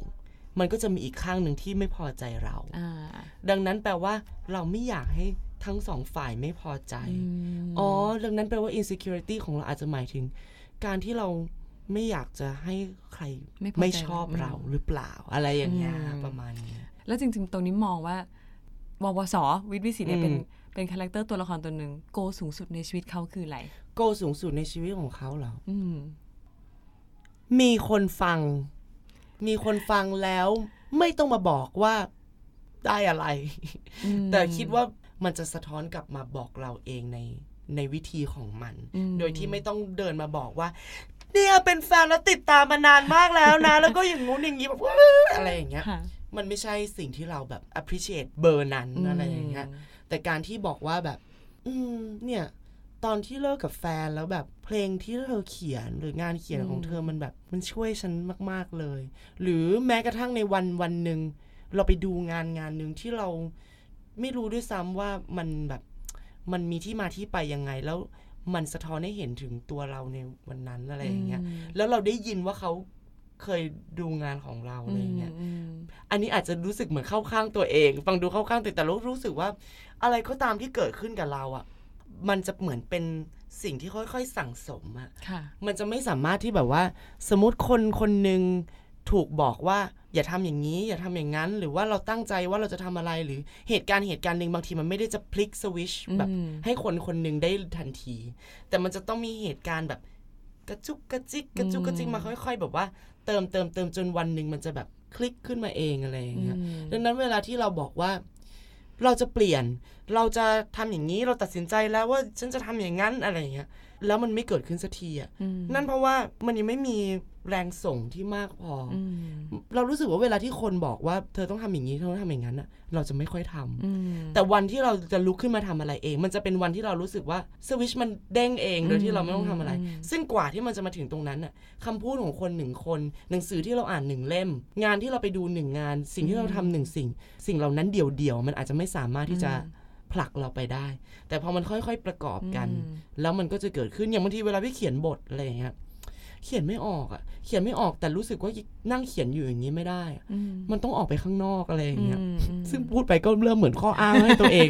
มันก็จะมีอีกข้างหนึ่งที่ไม่พอใจเราอ่าดังนั้นแปลว่า เราไม่อยากให้ทั้งสองฝ่ายไม่พอใจมอ๋อ ดังนั้นแปลว่า insecurity ของเราอาจจะหมายถึง การที่เราไม่อยากจะให้ใครไม่พอใจไม่ชอบอืมเราหรือเปล่า อะไรอย่างเงี้ยอืมประมาณนี้ แล้วจริง ๆ ตรงนี้มองว่าวิส วิทย์วิสิตเนี่ยเป็นอืมเป็น character ตัวละครตัวหนึ่ง goal สูงสุดในชีวิตเขาคืออะไร goal สูงสุดในชีวิตของเขาเหรออื มมีคนฟัง มีคนฟังแล้ว ไม่ต้องมาบอกว่าได้อะไรอืมแต่คิดว่ามันจะสะท้อนกลับมาบอกเราเองในในวิธีของมันอืมโดยที่ไม่ต้องเดินมาบอกว่า เนี่ยเป็นแฟนแล้วติดตามมานานมากแล้วนะ แล้วก็อย่างงู้นอย่างงี้แบบอะไรอย่างเงี้ยค่ะมันไม่ใช่สิ่งที่เราแบบ appreciate เบอร์นั้นอะไรอย่างเงี้ย แต่การที่บอกว่าแบบ อืมเนี่ย ตอนที่เลิกกับแฟนแล้วแบบ เพลงที่เธอเขียนหรืองานเขียนของเธอมันแบบ มันช่วยฉันมาก ๆเลย หรือแม้กระทั่งในวันวันหนึ่งเราไปดูงานงานหนึ่งที่เราไม่รู้ด้วยซ้ำว่ามันแบบมันมีที่มาที่ไปยังไงแล้วมันสะท้อนให้เห็นถึงตัวเราในวันนั้นอะไรอย่างเงี้ย แล้วเราได้ยินว่าเขาเคยดูงานของเราอะไรอย่างเงี้ย อันนี้อาจจะรู้สึกเหมือนเข้าข้างตัวเอง ฟังดูเข้าข้างตัวเองแต่รู้รู้สึกว่า อะไรก็ตามที่เกิดขึ้นกับเราอะ่ะ มันจะเหมือนเป็น สิ่งที่ค่อยๆสั่งสมอะ่ะค่ะ มันจะไม่สามารถที่แบบว่า สมมติคนคนหนึ่งถูกบอกว่า อย่าทำอย่างนี้ อย่าทำอย่างนั้น หรือว่าเราตั้งใจว่าเราจะทำอะไรหรือเหตุการณ์เหตุการณ์หนึ่งบางทีมันไม่ได้จะพลิกสวิชแบบอืมให้คนคนหนึ่งได้ทันที แต่มันจะต้องมีเหตุการณ์แบบกระจุกกระจิกกระจุกกระจิกมาค่อย ๆ แบบว่า เติมเติมเติมจนวันหนึ่งมันจะแบบคลิกขึ้นมาเองอะไรอย่างเงี้ยดังนั้นเวลาที่เราบอกว่า เราจะเปลี่ยน เราจะทำอย่างนี้เราตัดสินใจแล้วว่าฉันจะทำอย่างนั้นอะไรอย่างเงี้ย แล้วมันไม่เกิดขึ้นสักทีอะอืมนั่นเพราะว่ามันยังไม่มีแรงส่งที่มากพอออืมเรารู้สึกว่าเวลาที่คนบอกว่าเธอต้องทำอย่างนี้เธอต้องทำอย่างนั้นอะ เราจะไม่ค่อยทำอืมแต่วันที่เราจะลุกขึ้นมาทำอะไรเอง มันจะเป็นวันที่เรารู้สึกว่าสวิชมันเด้งเองโดยที่เราไม่ต้องทำอะไรอืมซึ่งกว่าที่มันจะมาถึงตรงนั้นน่ะคำพูดของคนหนึ่งคน หนังสือที่เราอ่านหนึ่งเล่ม งานที่เราไปดูหนึ่งงาน สิ่งที่เราทำหนึ่งสิ่ง สิ่งเหล่านั้นเดี่ยวๆมันอาจจะไม่สามารถที่จะ ผลักเราไปได้ แต่พอมันค่อยๆประกอบกันอืมแล้วมันก็จะเกิดขึ้นอย่างบางทีเวลาพี่เขียนบทอะไรอย่างเงี้ยเขียนไม่ออกอะ เขียนไม่ออกแต่รู้สึกว่านั่งเขียนอยู่อย่างนี้ไม่ได้อะอืมมันต้องออกไปข้างนอกอะไรอย่างเงี้ยอืมอืมซึ่งพูดไปก็เริ่มเหมือนข้ออ้างให้ตัวเอง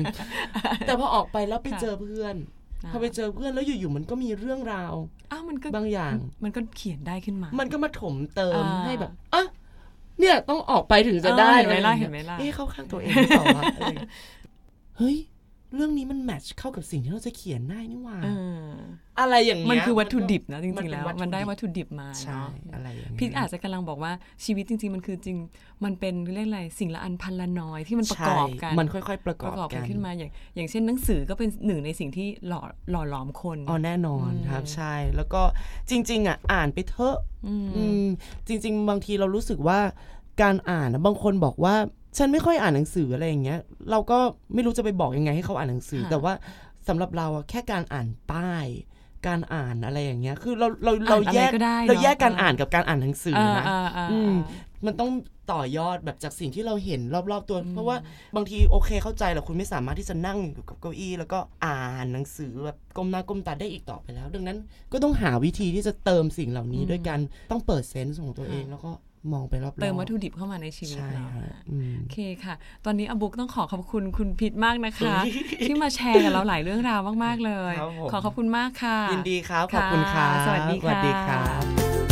แต่พอออกไปแล้วไปค่ะเจอเพื่อนอ่าพอไปเจอเพื่อนแล้วอยู่ๆมันก็มีเรื่องราวอ้าวมันก็บางอย่าง มันก็เขียนได้ขึ้นมา มันก็มาถมเติมอ่าให้แบบอะเนี่ยต้องออกไปถึงจะได้เออเห็นไหมล่ะอะรอย่างงี้ยเห็นไหมล่ะเอ๊ะเข้าข้างตัวเองหรือเปล่า เงี้ยเฮ้ย เรื่องนี้มันแมทช์เข้ากับสิ่งที่เราจะเขียนได้นี่หว่าเอออะไรอย่างเงี้ยมันคือวัตถุดิบนะจมัริงๆเป็แล้ววัตถุมันได้วัตถุดิบมาใช่เนาะอะไรอย่างเงี้ยพี่อาจจะกำลังบอกว่าชีวิตจริง ๆ มันคือจริง มันเป็นเรียกอะไรสิ่งละอันพันละน้อยที่มันประกอบกันใช่มันค่อย ๆ ประกปอบระกอบกักันนขึ้นมาอย่าง อย่างเช่นหนังสือก็เป็นหนึ่งในสิ่งที่หล่อหล่อหลอมคนอ๋อแน่นอนครับใช่ แล้วก็จริง ๆ อะ อ่านไปเถอะมอืมจริง ๆ บางทีเรารู้สึกว่าการอ่านนะบางคนบอกว่า ฉันไม่ค่อยอ่านหนังสืออะไรอย่างเงี้ย เราก็ไม่รู้จะไปบอกยังไงให้เขาอ่านหนังสือ แต่ว่าสำหรับเราอะแค่การอ่านป้าย การอ่านอะไรอย่างเงี้ย คือเราเราเราอ่านอะไรแยกก็ได้เราแยกเนอะการอ่านกับการอ่านหนังสืออ่านะอ่าอ่าอืมอ่ามันต้องต่อยอดแบบจากสิ่งที่เราเห็นรอบๆตัว เพราะว่าบางทีโอเคเข้าใจแหละคุณไม่สามารถที่จะนั่งอยู่กับเก้าอี้ แล้วก็อ่านหนังสือแบบก้มหน้าก้มตาได้อีกต่อไปแล้ว ดังนั้นก็ต้องหาวิธีที่จะเติมสิ่งเหล่านี้ด้วยกันต้องเปิดเซนส์ของตัวเองแล้วก็ มองไปรอบๆเติมวัตถุดิบเข้ามาในชีวิตใช่เนาะฮะอืมโอเคค่ะ ตอนนี้อบุ๊กต้องขอขอบคุณคุณพิษมากนะคะเฮ้ยที่มาแชร์กับเราหลายเรื่องราวมากๆเลยครับผมขอขอบคุณมากค่ะ ยินดีครับ ขอบคุณครับค่ะ สวัสดีสวัสดีคค่ะรับ